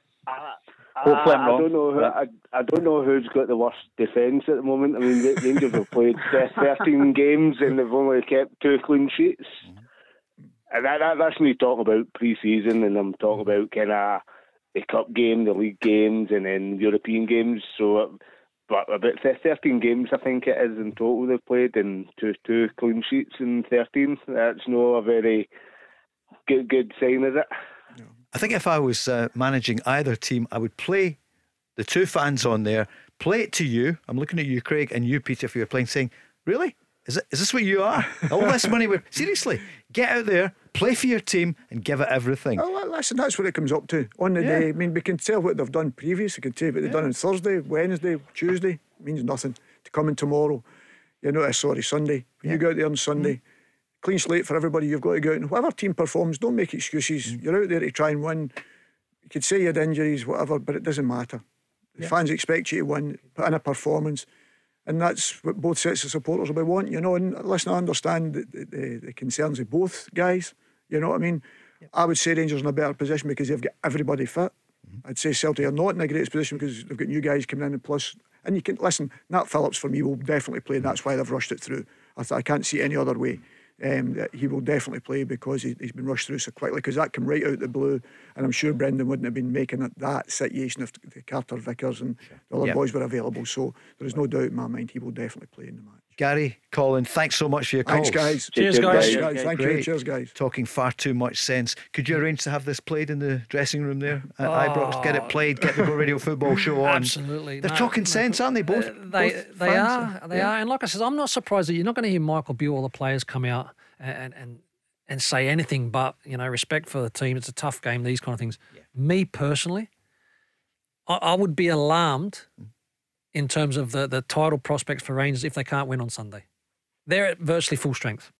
Hopefully, I'm I wrong. don't know. Who, I, I don't know who's got the worst defence at the moment. I mean, the Rangers have played thirteen games and they've only kept two clean sheets. Mm-hmm. And that, that that's me talking about pre-season, and I'm talking about kind of the cup game, the league games, and then European games. So, but about thirteen games, I think it is in total they've played, and two two clean sheets in thirteen. That's no a very good good sign, is it? I think if I was uh, managing either team, I would play the two fans on there, play it to you. I'm looking at you, Craig, and you, Peter, if you were playing, saying, Really? Is, it, is this what you are? All this money? we seriously, get out there, play for your team, and give it everything. Oh, well, listen, that's what it comes up to on the Yeah. day. I mean, we can tell what they've done previous. We can tell what they've done on Thursday, Wednesday, Tuesday. It means nothing. To come in tomorrow, you know, uh, sorry, Sunday. When you go out there on Sunday, clean slate for everybody. You've got to go out and whatever team performs, don't make excuses. You're out there to try and win. You could say you had injuries, whatever, but it doesn't matter. The fans expect you to win, put in a performance. And that's what both sets of supporters will be wanting, you know. And listen, I understand the, the, the concerns of both guys. You know what I mean? I would say Rangers in a better position because they've got everybody fit. I'd say Celtic are not in the greatest position because they've got new guys coming in and plus. And you can listen. Nat Phillips for me will definitely play. And that's why they've rushed it through. I, th- I can't see any other way. Um, that he will definitely play because he, he's been rushed through so quickly. Because that came right out the blue, and I'm sure Brendan wouldn't have been making it that situation if the Carter Vickers and the other Yep. boys were available. So there is no doubt in my mind he will definitely play in the match. Gary, Colin, thanks so much for your calls. Thanks, guys. Cheers, guys. Cheers, guys. Thank you. Cheers, guys. Talking far too much sense. Could you arrange to have this played in the dressing room there at Ibrox? Get it played, get the Go Radio Football Show on. Absolutely. They're No, talking no. sense, aren't they? Both. Uh, they both they fans? are they Yeah. are, and like I said, I'm not surprised that you're not going to hear Michael Beale or the players come out and and and say anything but you know respect for the team. It's a tough game. These kind of things. Me personally, I, I would be alarmed in terms of the the title prospects for Rangers if they can't win on Sunday. They're at virtually full strength.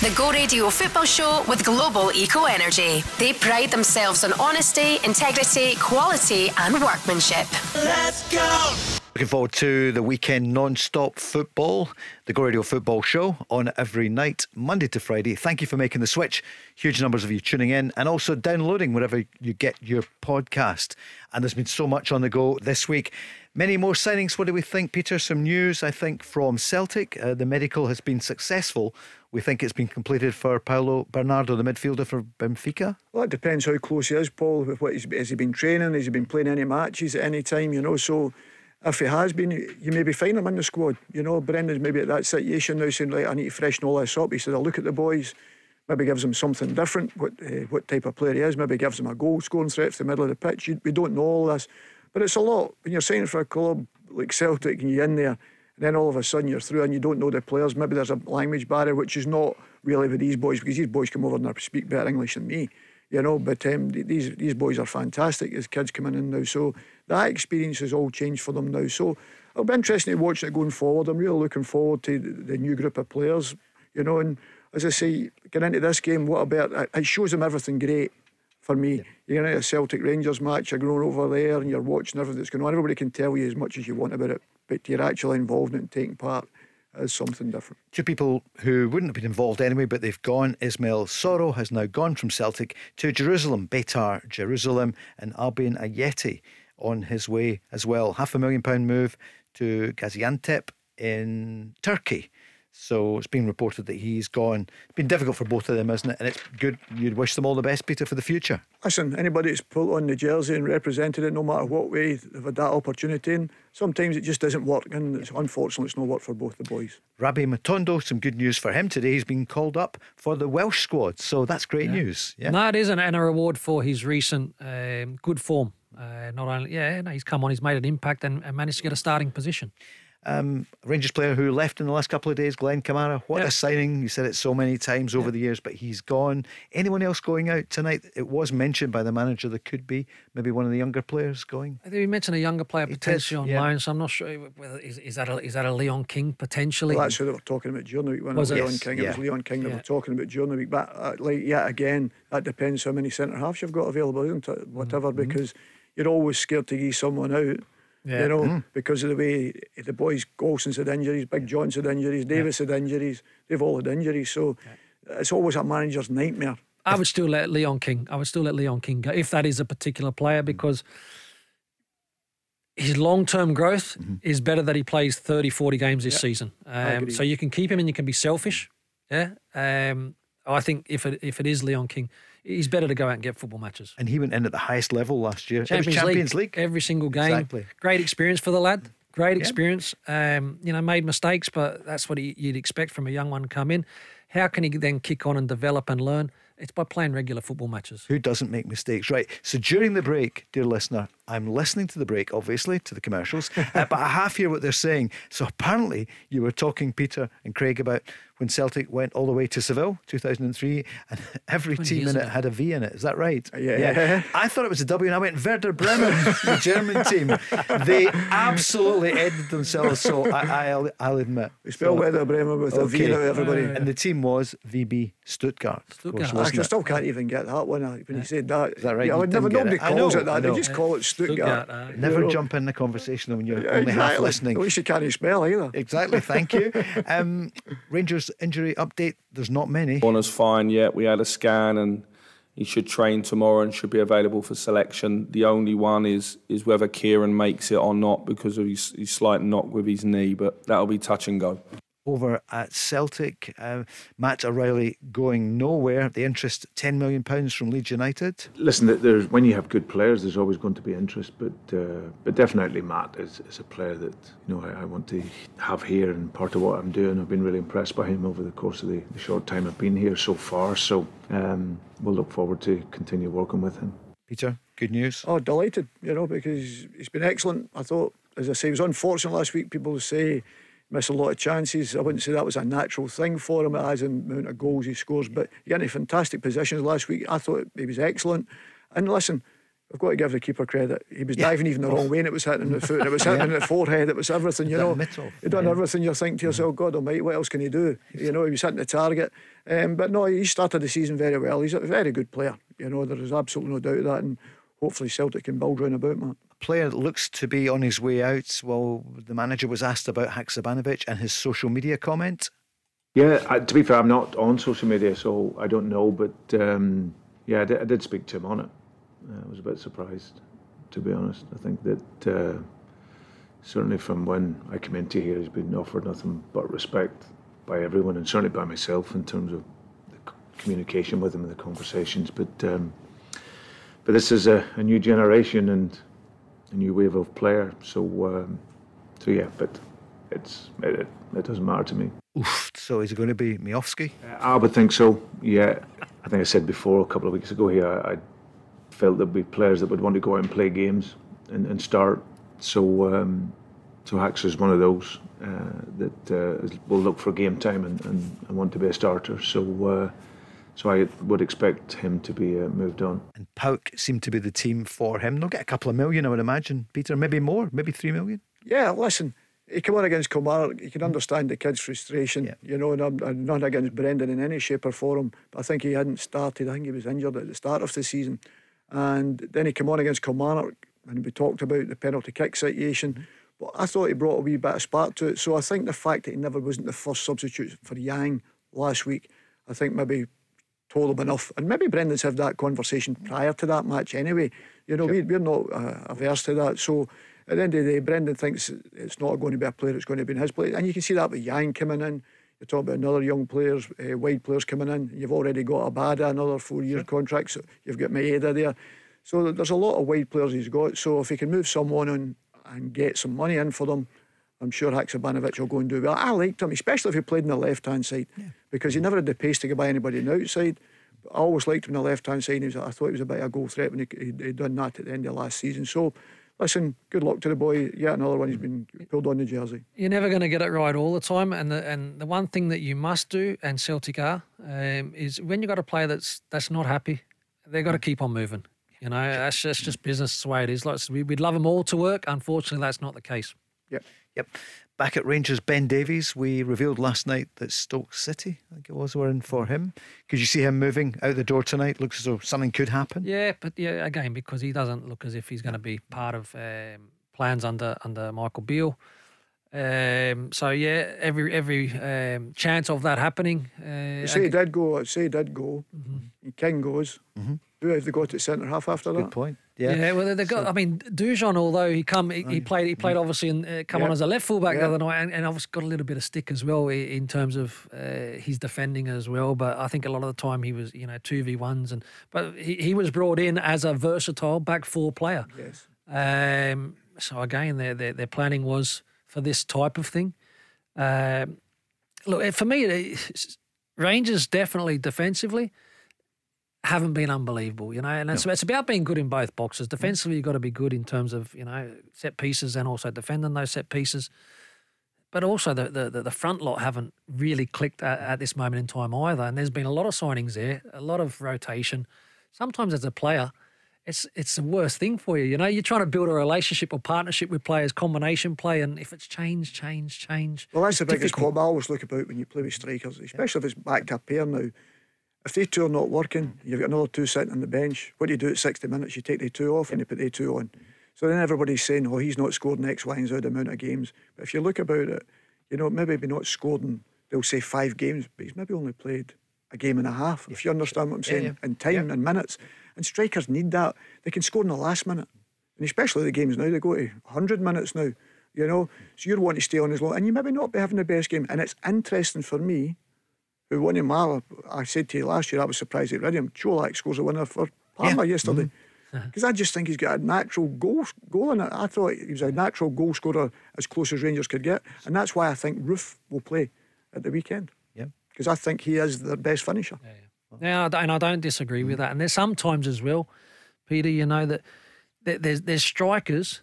The Go Radio Football Show with Global Eco Energy. They pride themselves on honesty, integrity, quality, and workmanship. Let's go! Looking forward to the weekend non-stop football, the Go Radio Football Show on every night, Monday to Friday. Thank you for making the switch. Huge numbers of you tuning in and also downloading wherever you get your podcast. And there's been so much on the go this week. Many more signings. What do we think, Peter? Some news, I think, from Celtic. Uh, the medical has been successful. We think it's been completed for Paulo Bernardo, the midfielder for Benfica. Well, it depends how close he is, Paul. With what he's, has he been training? Has he been playing any matches at any time? You know, so if he has been, you maybe find him in the squad. You know, Brendan's maybe at that situation now, saying like, I need to freshen all this up. He said, I'll look at the boys. Maybe gives him something different. What uh, what type of player he is? Maybe gives him a goal scoring threat to the middle of the pitch. You, we don't know all this, but it's a lot when you're signing for a club like Celtic and you're in there. And then all of a sudden you're through and you don't know the players. Maybe there's a language barrier, which is not really with these boys because these boys come over and they speak better English than me, you know. But um, these these boys are fantastic as kids coming in now. So that experience has all changed for them now. So it'll be interesting to watch it going forward. I'm really looking forward to the, new group of players, you know. And as I say, getting into this game, what about? It shows them everything great for me. You're in a Celtic Rangers match, you're going over there and you're watching everything that's going on. Everybody can tell you as much as you want about it, but your actual involvement in taking part is something different. Two people who wouldn't have been involved anyway, but they've gone. Ismail Soro has now gone from Celtic to Jerusalem, Beitar Jerusalem, and Albian Ajeti on his way as well. Half a million pound move to Gaziantep in Turkey. So it's been reported that he's gone. It's been difficult for both of them, isn't it? And it's good. You'd wish them all the best, Peter, for the future. Listen, anybody that's put on the jersey and represented it, no matter what way they've had that opportunity, and sometimes it just doesn't work. And it's unfortunately, it's not worked for both the boys. Rabbi Matondo, some good news for him today. He's been called up for the Welsh squad, so that's great Yeah. news. Yeah. No, it is, and and a reward for his recent um, good form. Uh, not only, yeah, no, he's come on, he's made an impact and, and managed to get a starting position. Um, Rangers player who left in the last couple of days, Glenn Kamara. What a signing! You said it so many times over the years, but he's gone. Anyone else going out tonight? It was mentioned by the manager there could be maybe one of the younger players going. I think we mentioned a younger player potentially on yeah. loan, so I'm not sure whether is, is that a, is that a Leon King potentially. Well, that's who they were talking about during the week when Was it was? Leon Yes, King. It was yeah. Leon King they were talking about during the week. But uh, like yet again, that depends how many centre halves you've got available, isn't it? Whatever, because you're always scared to give someone out. Yeah. You know, Mm. because of the way the boys Goldson's had injuries, Big John's had injuries, Davies had injuries, they've all had injuries. So it's always a manager's nightmare. I would still let Leon King. I would still let Leon King go if that is a particular player because his long term growth is better that he plays 30, 40 games this Yeah, season. Um, so you can keep him and you can be selfish. Yeah. Um, I think if it if it is Leon King, he's better to go out and get football matches. And he went in at the highest level last year. Champions, it was Champions League. every single game. Exactly. Great experience for the lad. Great Yeah. experience. Um, you know, made mistakes, but that's what he, you'd expect from a young one come in. How can he then kick on and develop and learn? It's by playing regular football matches. Who doesn't make mistakes? Right. So during the break, dear listener, I'm listening to the break, obviously, to the commercials, uh, but I half hear what they're saying. So apparently, you were talking, Peter and Craig, about when Celtic went all the way to Seville, 2003, and every team in it ago. had a V in it. Is that right? Yeah. I thought it was a W, and I went Werder Bremen, the German team. They absolutely edited themselves. So I, I'll, I'll admit. We spell Werder Bremen with a V now, everybody. And the team was VB Stuttgart. Of course, I wasn't it? still can't even get that one when you said that. Is that right? Yeah, I would never. didn't Nobody it. Calls know, it that. They just call it Stuttgart. Stuttgart, aye. Never You know? jump in the conversation when you're Yeah, only half listening. At least you can't spell either. Exactly, thank you. Um, Rangers injury update. There's not many. Warner's fine yet. We had a scan and he should train tomorrow and should be available for selection. The only one is is whether Kieran makes it or not because of his, his slight knock with his knee, but that'll be touch and go. Over at Celtic, uh, Matt O'Riley going nowhere. The interest, £10 million from Leeds United. Listen, there's when you have good players, there's always going to be interest, but uh, but definitely Matt is, is a player that you know I, I want to have here and part of what I'm doing. I've been really impressed by him over the course of the, the short time I've been here so far. So um, we'll look forward to continue working with him. Peter, good news. Oh, delighted, you know, because he's been excellent. I thought, as I say, it was unfortunate last week. People say missed a lot of chances. I wouldn't say that was a natural thing for him, as in the amount of goals he scores, but he into fantastic positions last week. I thought he was excellent. And listen, I've got to give the keeper credit. He was diving even the wrong way and it was hitting the foot, and it was hitting the forehead, it was everything, you know. He done yeah. everything you're thinking to yourself, God almighty, what else can he do? You know, he was hitting the target. Um, but no, he started the season very well. He's a very good player. You know, there is absolutely no doubt of that. And hopefully Celtic can build round about Matt. Player looks to be on his way out. Well, the manager was asked about Haksabanovic and his social media comment. Yeah, I, to be fair, I'm not on social media, so I don't know. But um, yeah, I did, I did speak to him on it. Uh, I was a bit surprised, to be honest. I think that uh, certainly from when I came into here, he's been offered nothing but respect by everyone, and certainly by myself in terms of the communication with him and the conversations. But um, but this is a, a new generation and a new wave of player. So um, so yeah, but it's it, it, it doesn't matter to me. Oof. So is it going to be Miofsky? I would think so. Yeah, I think I said before a couple of weeks ago here. I, I felt there'd be players that would want to go out and play games and, and start. So, um, so Hax is one of those uh, that uh, will look for game time and, and, and want to be a starter. So, uh, so I would expect him to be uh, moved on. And PAOK seemed to be the team for him. They'll get a couple of million, I would imagine. Peter, maybe more, maybe three million. Yeah, listen, he came on against Kilmarnock. You can understand the kid's frustration, you know, and I'm, I'm not against Brendan in any shape or form. But I think he hadn't started. I think he was injured at the start of the season. And then he came on against Kilmarnock, and we talked about the penalty kick situation. But I thought he brought a wee bit of spark to it. So I think the fact that he never wasn't the first substitute for Yang last week, I think maybe told him enough. And maybe Brendan's had that conversation prior to that match anyway. You know, we, we're not uh, averse to that. So at the end of the day, Brendan thinks it's not going to be a player it's going to be in his place. And you can see that with Yang coming in. You talk about another young players, uh, wide players coming in. You've already got Abada, another four-year contract. So you've got Maeda there. So there's a lot of wide players he's got. So if he can move someone on and get some money in for them, I'm sure Haksabanovic will go and do well. I liked him, especially if he played on the left hand side, yeah. because he never had the pace to get by anybody on the outside. But I always liked him on the left hand side. Was, I thought he was a bit of a goal threat when he, he done that at the end of last season. So listen, good luck to the boy. Yeah, another one. He's been pulled on the jersey. You're never going to get it right all the time, and the and the one thing that you must do, and Celtic are, um, is when you've got a player that's that's not happy, they've got to keep on moving. You know, that's just, just business the way it is. Like we'd love them all to work. Unfortunately, that's not the case. Yep. Yep. Back at Rangers, Ben Davies, we revealed last night that Stoke City, I think it was, were in for him. Could you see him moving out the door tonight? Looks as though something could happen. Yeah, but yeah, again, because he doesn't look as if he's going to be part of um, plans under under Michael Beale. Um, so yeah, every every um, chance of that happening. Uh, say he did go. Say he did go. Mm-hmm. King goes. Mm-hmm. Who have they got at centre half after that? Good point. Yeah, yeah. Well, they got. So, I mean, Dujon, although he come, he, he played, he played obviously and uh, come yeah. on as a left fullback yeah. the other night, and, and, obviously got a little bit of stick as well in terms of uh, his defending as well. But I think a lot of the time he was, you know, two v ones, and but he, he was brought in as a versatile back four player. Yes. Um, so again, their, their their planning was for this type of thing. Um, look, for me, Rangers definitely defensively haven't been unbelievable, you know, and it's, no. it's about being good in both boxes. Mm. Defensively, you've got to be good in terms of, you know, set pieces and also defending those set pieces. But also, the, the, the front lot haven't really clicked at, at this moment in time either. And there's been a lot of signings there, a lot of rotation. Sometimes, as a player, it's it's the worst thing for you. You know, you're trying to build a relationship or partnership with players, combination play, and if it's change, change, change. Well, that's the biggest problem I always look about when you play with strikers, especially if it's back to a pair now. If they two are not working, you've got another two sitting on the bench. What do you do at 60 minutes? You take the two off and you put the two on. So then everybody's saying, oh, he's not scored X, Y, and Z amount of games. But if you look about it, you know, maybe he's not scored in, they'll say five games, but he's maybe only played a game and a half, if you understand what I'm saying, yeah, yeah. in time and minutes. And strikers need that. They can score in the last minute. And especially the games now, they go to 100 minutes now, you know. So you're wanting to stay on as long, and you maybe not be having the best game. And it's interesting for me who won him. I, I said to you last year, I was surprised at him. Colak scores a winner for Parma yeah. yesterday. Mm-hmm. Because mm-hmm. I just think he's got a natural goal goal in it. I thought he was a natural goal scorer as close as Rangers could get. And that's why I think Roofe will play at the weekend. Yeah. Because I think he is the best finisher. Yeah, yeah. And I don't disagree with that. And there's sometimes as well, Peter, you know, that there's, there's strikers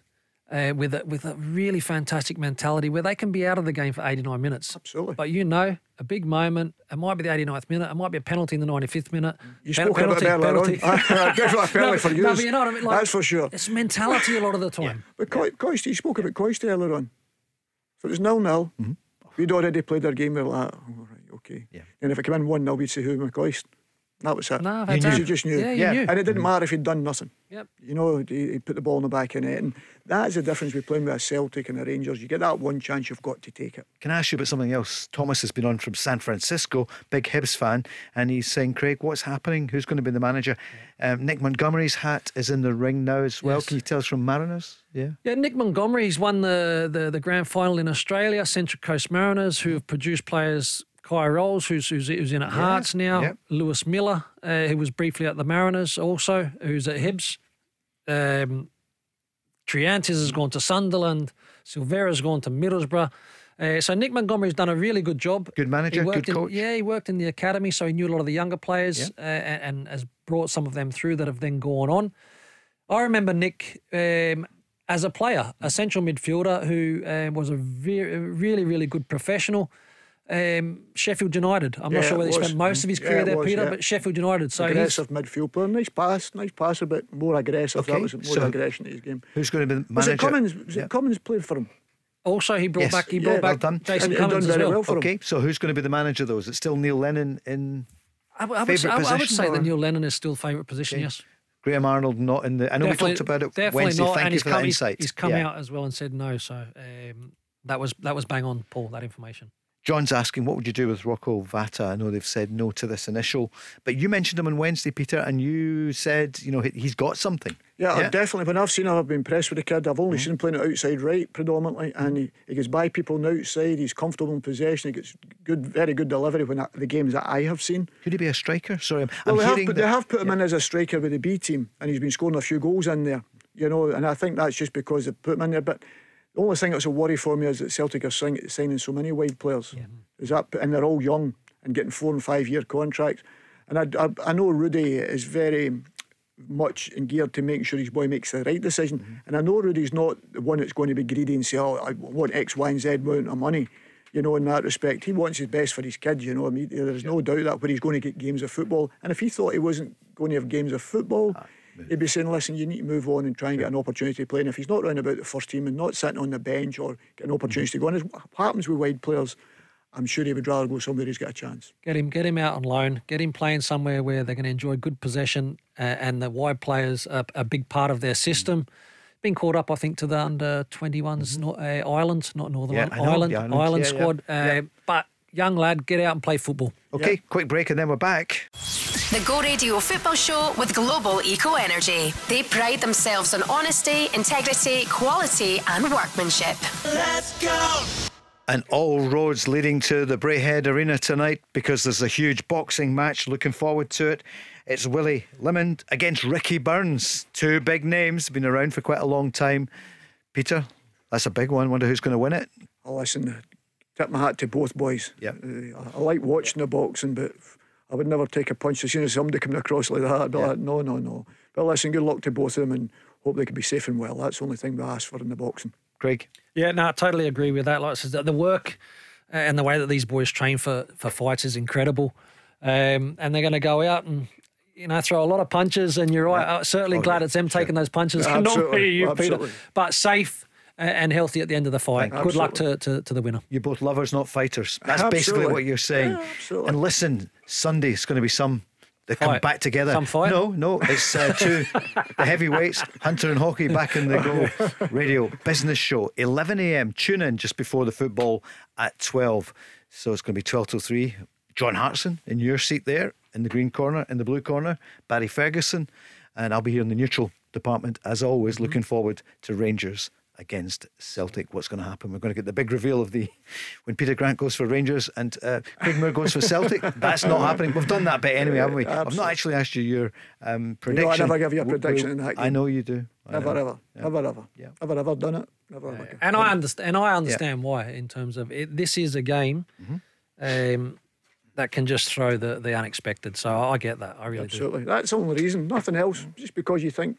uh, with a, with a really fantastic mentality where they can be out of the game for 89 minutes. Absolutely. But you know, a big moment. It might be the 89th minute. It might be a penalty in the 95th minute. You Pen- spoke penalty, about penalty. Definitely a penalty no, for you. No, but you know what I mean. Like, That's for sure. It's mentality a lot of the time. yeah. But Co- Coist, you spoke about Coist earlier on. So it was nil nil. Mm-hmm. We'd already played our game. We were like, oh, right, okay. Yeah. And if it came in one 0 we'd say who McCoist. That was it. No, you, knew. you just knew. Yeah, you yeah. Knew. And it didn't matter if he'd done nothing. Yep. You know, he, he put the ball in the back of net. And that is the difference with playing with a Celtic and a Rangers. You get that one chance, you've got to take it. Can I ask you about something else? Thomas has been on from San Francisco, big Hibs fan, and he's saying, Craig, what's happening? Who's going to be the manager? Um, Nick Montgomery's hat is in the ring now as well. Yes. Can you tell us from Mariners? Yeah. Yeah, Nick Montgomery's won the, the, the grand final in Australia, Central Coast Mariners, who have produced players Kye Rowles, who's, who's, who's in at yeah. Hearts now. Yep. Lewis Miller, uh, who was briefly at the Mariners also, who's at Hibs. Um, Triantis has gone to Sunderland. Silvera's gone to Middlesbrough. Uh, so Nick Montgomery's done a really good job. Good manager, good in, coach. Yeah, he worked in the academy, so he knew a lot of the younger players uh, and, and, has brought some of them through that have then gone on. I remember Nick um, as a player, a central midfielder who uh, was a very, really, really good professional um, Sheffield United. I'm yeah, not sure whether he spent most of his career yeah, there, was, Peter, yeah. but Sheffield United. So aggressive midfield player, nice pass, nice pass, a bit more aggressive. Okay. That was more so aggression to his game. Who's going to be the manager? Was it Cummings? Was it Cummings played for him? Also, he brought yes. back. He brought back well Jason and, Cummings as well. well okay, him. so who's going to be the manager though? Is it still Neil Lennon in? I, I, would, say, I would, say, that Neil Lennon is still favourite position. Okay. Yes. Graham Arnold not in the. I know definitely, we talked about it definitely Wednesday. Not, Thank and you for come, that insight. He's, he's come yeah. out as well and said no. So um, that was that was bang on, Paul. That information. John's asking, what would you do with Rocco Vata? I know they've said no to this initial, but you mentioned him on Wednesday, Peter, and you said, you know, he's got something. Yeah, yeah. definitely. When I've seen him, I've been impressed with the kid. I've only mm-hmm. seen him playing it outside right predominantly, and he, he gets by people on the outside. He's comfortable in possession. He gets good, very good delivery when I, the games that I have seen. Could he be a striker? Sorry, I'm, well, I'm they, have, that, they have put him yeah. in as a striker with the B team, and he's been scoring a few goals in there. You know, and I think that's just because they put him in there. But the only thing that's a worry for me is that Celtic are signing so many wide players. Yeah. Is that and they're all young and getting four and five year contracts. And I, I, I know Rudi is very much in gear to make sure his boy makes the right decision. Mm-hmm. And I know Rudi's not the one that's going to be greedy and say, "Oh, I want X, Y, and Z amount of money." You know, in that respect, he wants his best for his kids. You know, I mean, there's yeah. no doubt that where he's going to get games of football. And if he thought he wasn't going to have games of football, ah he'd be saying, listen, you need to move on and try and get an opportunity to play. And if he's not running about the first team and not sitting on the bench or get an opportunity to go on, what happens with wide players, I'm sure he would rather go somewhere who's got a chance. Get him, get him out on loan. Get him playing somewhere where they're going to enjoy good possession, uh, and the wide players are a big part of their system. Been caught up, I think, to the under 21s mm-hmm. uh, Ireland, not Northern yeah, Ireland, Ireland, Ireland yeah, squad. Yeah. Uh, but young lad, get out and play football. Okay, quick break, and then we're back. The Go Radio Football Show with Global Eco Energy. They pride themselves on honesty, integrity, quality, and workmanship. Let's go! And all roads leading to the Braehead Arena tonight because there's a huge boxing match. Looking forward to it. It's Willie Limond against Ricky Burns. Two big names, been around for quite a long time. Peter, that's a big one. Wonder who's going to win it. Oh, listen, tip my hat to both boys. Yeah, uh, I like watching the boxing, but I would never take a punch as soon as somebody coming across like that. I'd be yeah. like, no, no, no. But listen, good luck to both of them and hope they can be safe and well. That's the only thing we ask for in the boxing. Craig? Yeah, no, I totally agree with that. Like I said, the work and the way that these boys train for, for fights is incredible. Um, and they're going to go out and you know, throw a lot of punches, and you're right. Yeah. I'm certainly oh, glad yeah. it's them taking those punches, yeah, not me, you, Absolutely. Peter. But safe and healthy at the end of the fight. Good luck to, to, to, the winner. You're both lovers, not fighters. That's absolutely. basically what you're saying. Yeah, and listen, Sunday is going to be some. They come fight. back together. Some fight? No, no. It's uh, two the heavyweights, Hunter and Hockey, back in the Go Radio Business Show. 11 a.m. Tune in just before the football at 12. So it's going to be 12 till 3. John Hartson in your seat there in the green corner, in the blue corner. Barry Ferguson, and I'll be here in the neutral department as always. Mm-hmm. Looking forward to Rangers against Celtic. What's going to happen? We're going to get the big reveal of the when Peter Grant goes for Rangers and uh, Craig Moore goes for Celtic. That's not happening. We've done that bit anyway, haven't we? Absolutely. I've not actually asked you your um, prediction. You know, I never give you a prediction in that game. I know you do. I never, know. ever, yeah. ever, ever, yeah. ever, ever done it. Never, yeah. ever. And I understand. And I understand yeah. why. In terms of it, this is a game. Mm-hmm. Um, that can just throw the, the unexpected. So I get that. I really Absolutely. do. That's the only reason. Nothing else. Just because you think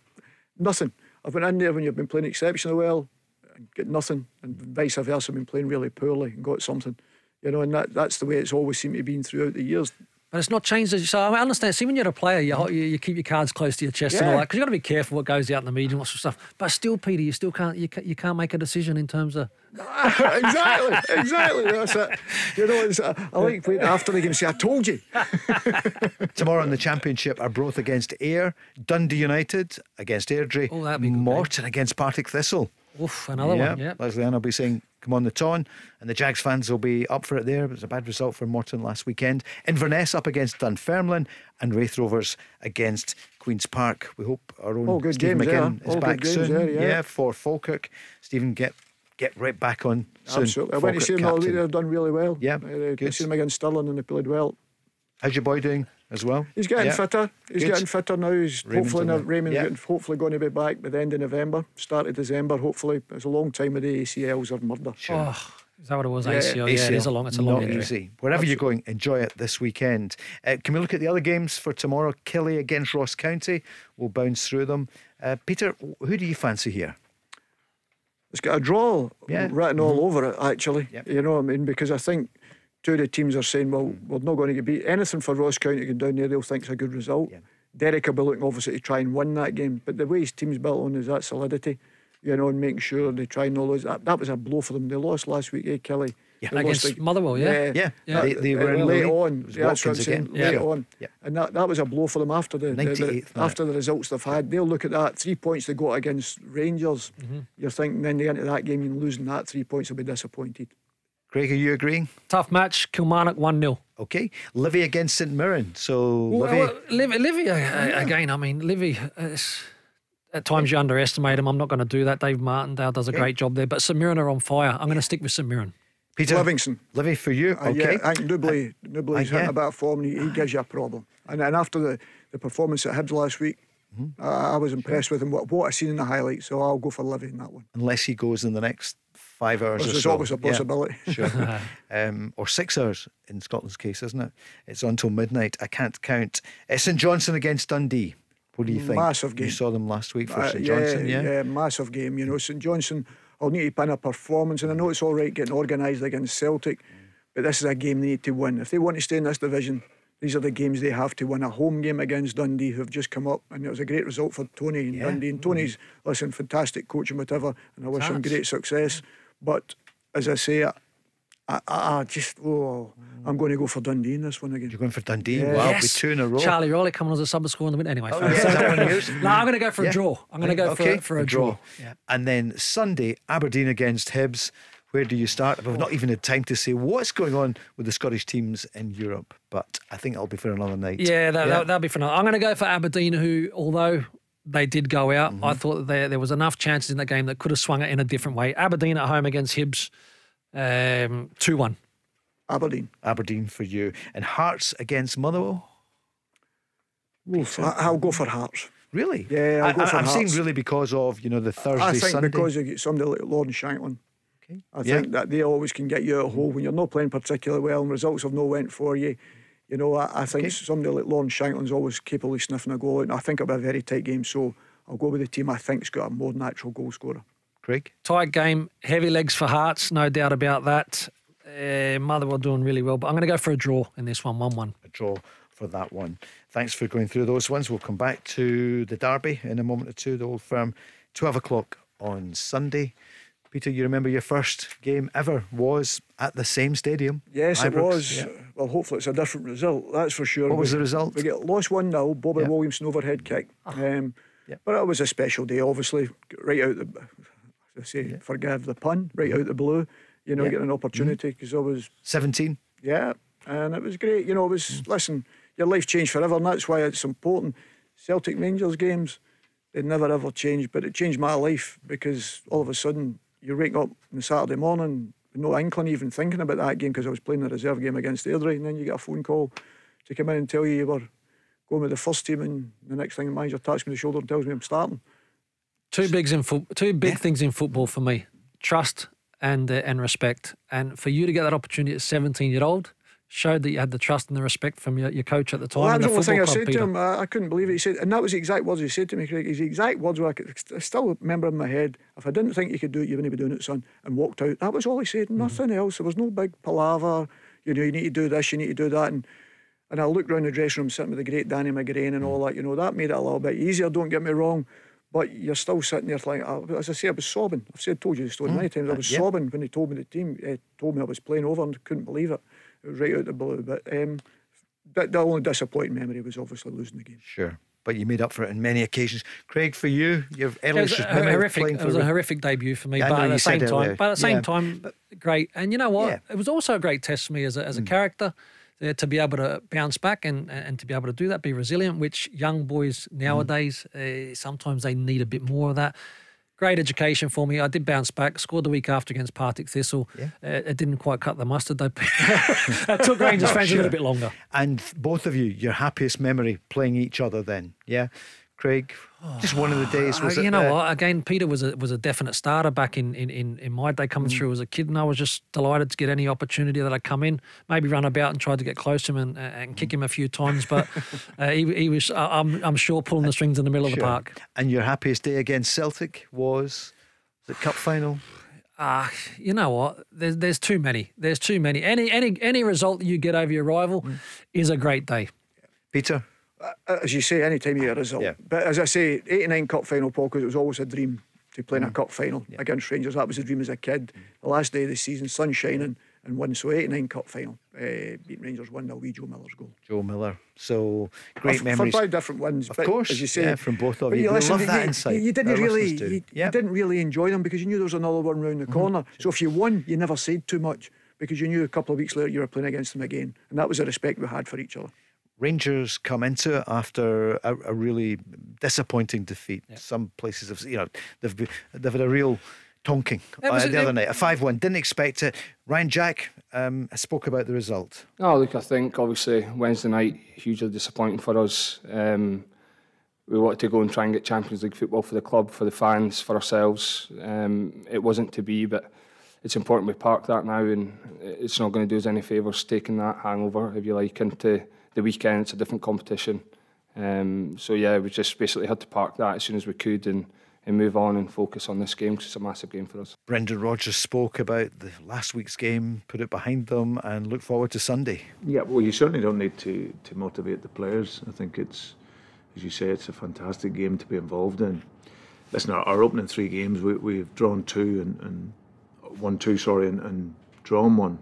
nothing. I've been in there when you've been playing exceptionally well and get nothing, and vice versa, I've been playing really poorly and got something. You know, and that, that's the way it's always seemed to be been throughout the years. But it's not changed. So I understand. See, when you're a player, you, you, you keep your cards close to your chest yeah. and all that because you've got to be careful what goes out in the media and lots of stuff. But still, Peter, you still can't you, you can't make a decision in terms of exactly, exactly. That's it. You know, it's, uh, I like playing after the game. Say, I told you. Tomorrow in the championship, are Arbroath against Ayr, Dundee United against Airdrie, oh, that'd Morton against Partick Thistle. Oof, another yeah, one. Yeah, Leslie Ann will be saying, "Come on, the ton," and the Jags fans will be up for it. There, it was a bad result for Morton last weekend. Inverness up against Dunfermline, and Raith Rovers against Queens Park. We hope our own oh, Stephen games, McGinn yeah. is back soon. There, yeah. yeah. for Falkirk. Stephen, get get right back on soon. Absolutely. I went to see them already. They've done really well. Yeah, uh, good. see them against Stirling and they played well. How's your boy doing? As well. He's getting yeah. fitter. He's Good. getting fitter now. He's Raymond's hopefully Raymond's yeah. getting, hopefully going to be back by the end of November, start of December. Hopefully, it's a long time of the ACLs or murder. Sure. Oh. Is that what it was? Yeah, ACL. ACL. Yeah, it is a long. It's a long Not injury. Easy. Wherever Absolutely. you're going, enjoy it this weekend. Uh, can we look at the other games for tomorrow? Killie against Ross County. We'll bounce through them. Uh, Peter, who do you fancy here? It's got a draw yeah. written mm-hmm. all over it. Actually, yep. you know what I mean? Because I think two of the teams are saying, well, we're not going to get beat. Anything for Ross County going down there, they'll think it's a good result. Yeah. Derek will be looking obviously to try and win that game. But the way his team's built on is that solidity, you know, and making sure they try and all those. That, that was a blow for them. They lost last week, eh, Kelly? Yeah, against like, Motherwell, yeah. Yeah, yeah. They, they, were late on. Yeah, that's what I'm saying. Late yeah. on. Yeah. And that, that was a blow for them after the, the, the after the results they've had. They'll look at that three points they got against Rangers. Mm-hmm. You're thinking then they into that game, you're losing that three points, they'll be disappointed. Craig, are you agreeing? Tough match. Kilmarnock 1 0. Okay. Livy against St Mirren. So, Well, Livy. well, Livy, Livy uh, again, I mean, Livy, uh, at times you underestimate him. I'm not going to do that. Dave Martindale does a great job there. But St Mirren are on fire. I'm going to stick with St Mirren. Peter Livingston. Livy for you. Uh, Okay. yeah, I think Nouble, Nouble's Uh, yeah. hitting a bit of form he, he gives you a problem. And, and after the, the performance at Hibs last week, Mm-hmm. I, I was impressed with him, what, what I seen in the highlights. So I'll go for Livy in that one. Unless he goes in the next five hours is so. always a Yeah, possibility. sure. um, or six hours in Scotland's case, isn't it? It's on till midnight. I can't count. Uh, St Johnstone against Dundee. What do you think? Massive game. You saw them last week for Uh, St Johnstone, yeah? Yeah, massive game. You know, St Johnstone, I'll need to pin a performance, and I know it's all right getting organised against Celtic, but this is a game they need to win. If they want to stay in this division, these are the games they have to win. A home game against Dundee, who've just come up, and it was a great result for Tony and Dundee. And Tony's, listen, fantastic coach and whatever, and I wish him great success. But as I say, I, I, I just, oh, I'm going to go for Dundee in this one again. You're going for Dundee? Yeah. Wow, Yes. with two in a row. Charlie Riley coming as a sub score in the win. Anyway, Oh, yeah, that one no, I'm going to go for Yeah. a draw. I'm going to go okay, for, for a draw. Yeah. And then Sunday, Aberdeen against Hibs. Where do you start? We've not even had time to say what's going on with the Scottish teams in Europe, but I think it'll be for another night. Yeah, that, That, that'll be for now. I'm going to go for Aberdeen, who, although they did go out, Mm-hmm. I thought that there, there was enough chances in that game that could have swung it in a different way. Aberdeen at home against Hibs, um, 2 1. Aberdeen. Aberdeen for you. And Hearts against Motherwell? I, I'll go for Hearts. Really? Yeah, I'll I, go for am saying Hearts. really because of, you know, the Thursday, I think Sunday. because you get somebody like Lawrence Shankland. Okay. I Yeah. think that they always can get you out of hole when you're not playing particularly well and results have not went for you. You know, I, I think somebody like Lawrence Shankland's always capable of sniffing a goal out, and I think it'll be a very tight game. So I'll go with the team I think's got a more natural goal scorer. Craig? Tight game, heavy legs for Hearts, no doubt about that. Uh, Motherwell doing really well, but I'm going to go for a draw in this one, 1 1. A draw for that one. Thanks for going through those ones. We'll come back to the derby in a moment or two, the old firm, 12 o'clock on Sunday. Peter, you remember your first game ever was at the same stadium? Yes, it was. Yeah. Well, hopefully it's a different result. That's for sure. What was We- the result? We get lost one 0 Bobby Yeah. Williamson overhead kick. Ah. Um, But it was a special day, obviously. Right out the, as I say, forgive the pun, right out the blue. You know, Yeah. getting an opportunity mm-hmm. because I was 17. Yeah, and it was great. You know, it was mm. listen, your life changed forever, and that's why it's important. Celtic Rangers games, they never ever changed, but it changed my life because all of a sudden you wake up on Saturday morning with no inkling even thinking about that game because I was playing the reserve game against Airdrie, and then you get a phone call to come in and tell you you were going with the first team, and the next thing the manager taps me on the shoulder and tells me I'm starting. Two bigs in fo- two big things in football for me: trust and uh, and respect. And for you to get that opportunity at 17 year old showed that you had the trust and the respect from your, your coach at the time. Well, the only thing I said Peter. to him. I, I couldn't believe it. He said, and that was the exact words he said to me, Craig. His exact words were, I, could, I still remember in my head, if I didn't think you could do it, you wouldn't be doing it, son. And walked out. That was all he said, Mm-hmm. nothing else. There was no big palaver, you know, you need to do this, you need to do that. And and I looked round the dressing room sitting with the great Danny McGrain and Mm. all that, you know, that made it a little bit easier, don't get me wrong. But you're still sitting there like, as I say, I was sobbing. I've said, told you the story many times. I Uh, was yeah. sobbing when he told me the team, uh, told me I was playing over and couldn't believe it. It was right out the blue. But um, the, the only disappointing memory was obviously losing the game. Sure. But you made up for it on many occasions. Craig, for you, you've It was a memory horrific. It was a horrific debut for me, Yeah, I but at the same time, but at the same Yeah. time, great. And you know what? Yeah. It was also a great test for me as a, as a character uh, to be able to bounce back and and to be able to do that, be resilient. Which young boys nowadays uh, sometimes they need a bit more of that. Great education for me. I did bounce back. Scored the week after against Partick Thistle. Yeah. Uh, it didn't quite cut the mustard though. it took Rangers fans a little bit longer. And both of you, your happiest memory playing each other then, yeah? Craig, just one of the days was Uh, you know the- what? Again, Peter was a was a definite starter back in in, in, in my day coming through as a kid, and I was just delighted to get any opportunity that I come in, maybe run about and tried to get close to him and, and kick him a few times, but uh, he, he was uh, I'm I'm sure pulling the strings in the middle of the park. And your happiest day against Celtic was the cup final? Ah, you know what? There's there's too many. There's too many. Any any any result that you get over your rival is a great day. Peter? Uh, As you say, any time you get a result. Yeah. But as I say, 89 cup final, Paul, because it was always a dream to play in Mm. a cup final against Rangers. That was a dream as a kid. The last day of the season, sun shining, and won. So 89 cup final. Uh, beat Rangers 1 0 wee Joe Miller's goal. Joe Miller. So great for, memories. For five different wins. Of course, as you say, yeah, from both of but you. We listen, love that you, insight. You, you didn't really, you, you Yep. didn't really enjoy them because you knew there was another one round the Mm-hmm. corner. So if you won, you never said too much. because you knew a couple of weeks later you were playing against them again. And that was the respect we had for each other. Rangers come into it after a, a really disappointing defeat. Yeah. Some places have, you know, they've been, they've had a real tonking uh, the other night. A five-one. Didn't expect it. Ryan Jack um, spoke about the result. Oh, look, I think obviously Wednesday night hugely disappointing for us. Um, we wanted to go and try and get Champions League football for the club, for the fans, for ourselves. Um, it wasn't to be, but it's important we park that now, and it's not going to do us any favours taking that hangover, if you like, into the weekend. It's a different competition. Um, so yeah, we just basically had to park that as soon as we could and, and move on and focus on this game because it's a massive game for us. Brendan Rodgers spoke about the last week's game, put it behind them, and look forward to Sunday. Yeah, well, you certainly don't need to to motivate the players. I think it's, as you say, it's a fantastic game to be involved in. Listen, our, our opening three games, we, we've drawn two and, and won two, sorry, and, and drawn one.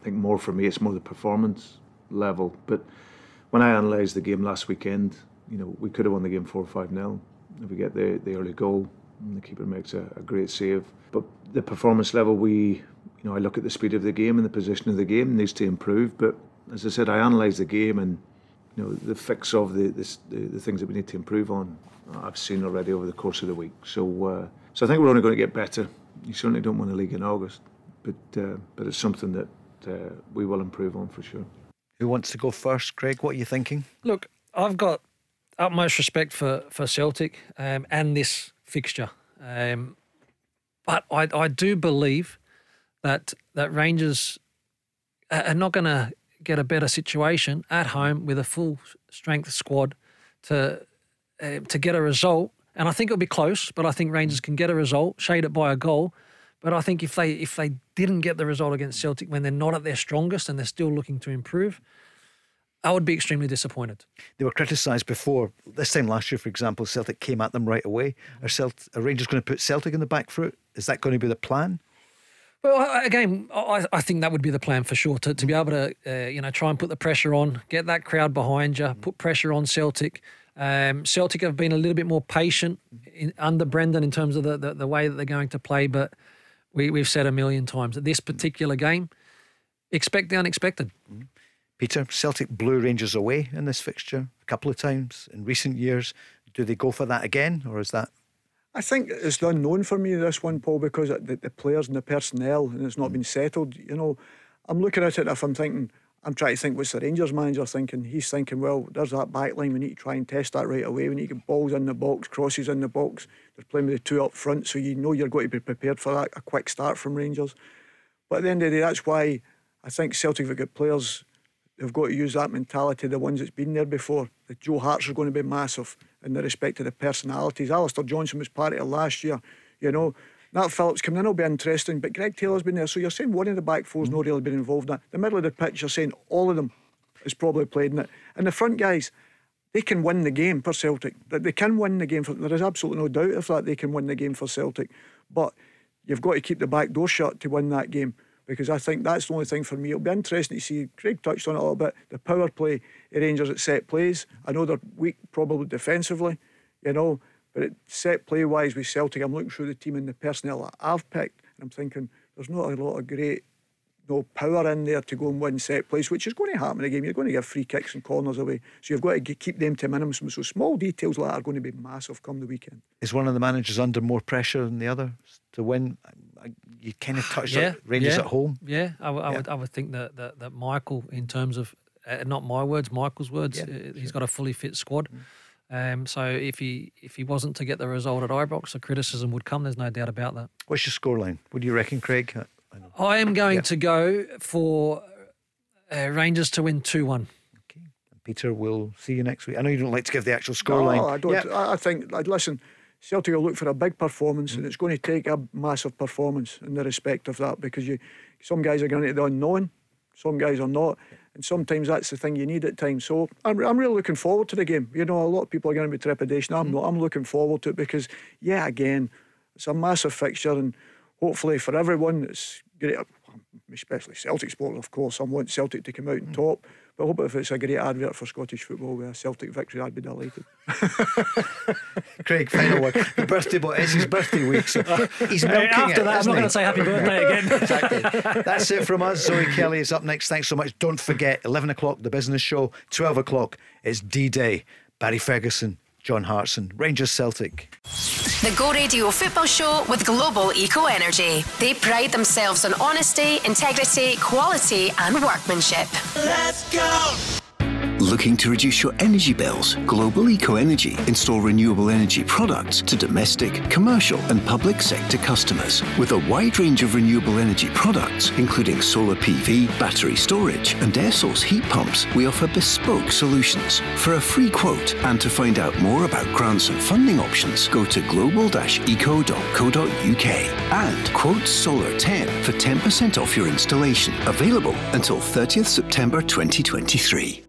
I think more for me, it's more the performance level, but when I analysed the game last weekend, you know, we could have won the game 4 5 0 if we get the, the early goal and the keeper makes a, a, great save. But the performance level, we, you know, I look at the speed of the game and the position of the game needs to improve. But as I said, I analysed the game and, you know, the fix of the, the, the things that we need to improve on, I've seen already over the course of the week. So, uh, so I think we're only going to get better. You certainly don't win the league in August, but uh, but it's something that uh, we will improve on for sure. Who wants to go first, Craig? What are you thinking? Look, I've got utmost respect for for Celtic um, and this fixture, um, but I I do believe that that Rangers are not going to get a better situation at home with a full strength squad to uh, to get a result. And I think it'll be close, but I think Rangers can get a result, shade it by a goal. But I think if they if they didn't get the result against Celtic when they're not at their strongest and they're still looking to improve, I would be extremely disappointed. They were criticised before. This time last year, for example, Celtic came at them right away. Are, Celt- are Rangers going to put Celtic in the back foot? Is that going to be the plan? Well, again, I, I think that would be the plan for sure. To, to be able to, uh, you know, try and put the pressure on, get that crowd behind you, put pressure on Celtic. Um, Celtic have been a little bit more patient in, under Brendan in terms of the, the, the way that they're going to play, but we, we've said a million times that this particular game, expect the unexpected. Mm-hmm. Peter, Celtic blew Rangers away in this fixture a couple of times in recent years. Do they go for that again, or is that? I think it's unknown for me this one, Paul, because the, the players and the personnel, and it's not been settled. You know, I'm looking at it if I'm thinking, I'm trying to think what's the Rangers manager thinking. He's thinking, well, there's that back line. We need to try and test that right away. We need to get balls in the box, crosses in the box. They're playing with the two up front, so you know you're going to be prepared for that, a quick start from Rangers. But at the end of the day, that's why I think Celtic have got players they've got to use that mentality, the ones that's been there before. The Joe Harts are going to be massive in the respect of the personalities. Alistair Johnston was part of it last year, you know. Nat Phillips coming in will be interesting, but Greg Taylor's been there. So you're saying one of the back four's mm. not really been involved in that. The middle of the pitch, you're saying all of them is probably played in it. And the front guys, they can win the game for Celtic. They can win the game for there is absolutely no doubt of that they can win the game for Celtic. But you've got to keep the back door shut to win that game because I think that's the only thing for me. It'll be interesting to see. Craig touched on it a little bit. The power play Rangers at set plays. I know they're weak, probably defensively, you know, but at set play wise with Celtic, I'm looking through the team and the personnel that I've picked, and I'm thinking there's not a lot of great no power in there to go and win set plays, which is going to happen in a game. You're going to give free kicks and corners away. So you've got to keep them to minimum. So small details like that are going to be massive come the weekend. Is one of the managers under more pressure than the other to win? You kind of touched yeah, Rangers yeah, at home. Yeah, I, I yeah. would. I would think that, that, that Michael, in terms of uh, not my words, Michael's words, yeah, uh, he's sure. got a fully fit squad. Mm. Um, so if he if he wasn't to get the result at Ibrox, the criticism would come. There's no doubt about that. What's your scoreline? What do you reckon, Craig? I, I am going yeah. to go for uh, Rangers to win two one. Okay, Peter, we'll see you next week. I know you don't like to give the actual scoreline. No, I don't. Yeah. I think. Listen, Celtic will look for a big performance, mm and it's going to take a massive performance in the respect of that because you, some guys are going to the unknown, some guys are not. And sometimes that's the thing you need at times. So I'm, I'm really looking forward to the game. You know, a lot of people are going to be trepidation. I'm mm not. I'm looking forward to it because, yeah, again, it's a massive fixture and hopefully for everyone, it's great. especially Celtic supporters, of course. I want Celtic to come out on top. But I hope if it's a great advert for Scottish football with a Celtic victory, I'd be delighted. Craig, final one. The birthday boy, it's his birthday week, so he's milking After it. that, I'm not going to say happy birthday again. exactly. That's it from us. Zoe Kelly is up next. Thanks so much. Don't forget, 11 o'clock, the business show. 12 o'clock, it's D Day. Barry Ferguson, John Hartson, Rangers Celtic. The Go Radio Football Show with Global Eco Energy. They pride themselves on honesty, integrity, quality, and workmanship. Let's go! Looking to reduce your energy bills? Global Eco Energy install renewable energy products to domestic, commercial, and public sector customers. With a wide range of renewable energy products, including solar PV, battery storage, and air source heat pumps, we offer bespoke solutions. For a free quote and to find out more about grants and funding options, go to global-eco.co.uk and quote Solar 10 for 10% off your installation. Available until 30th September 2023.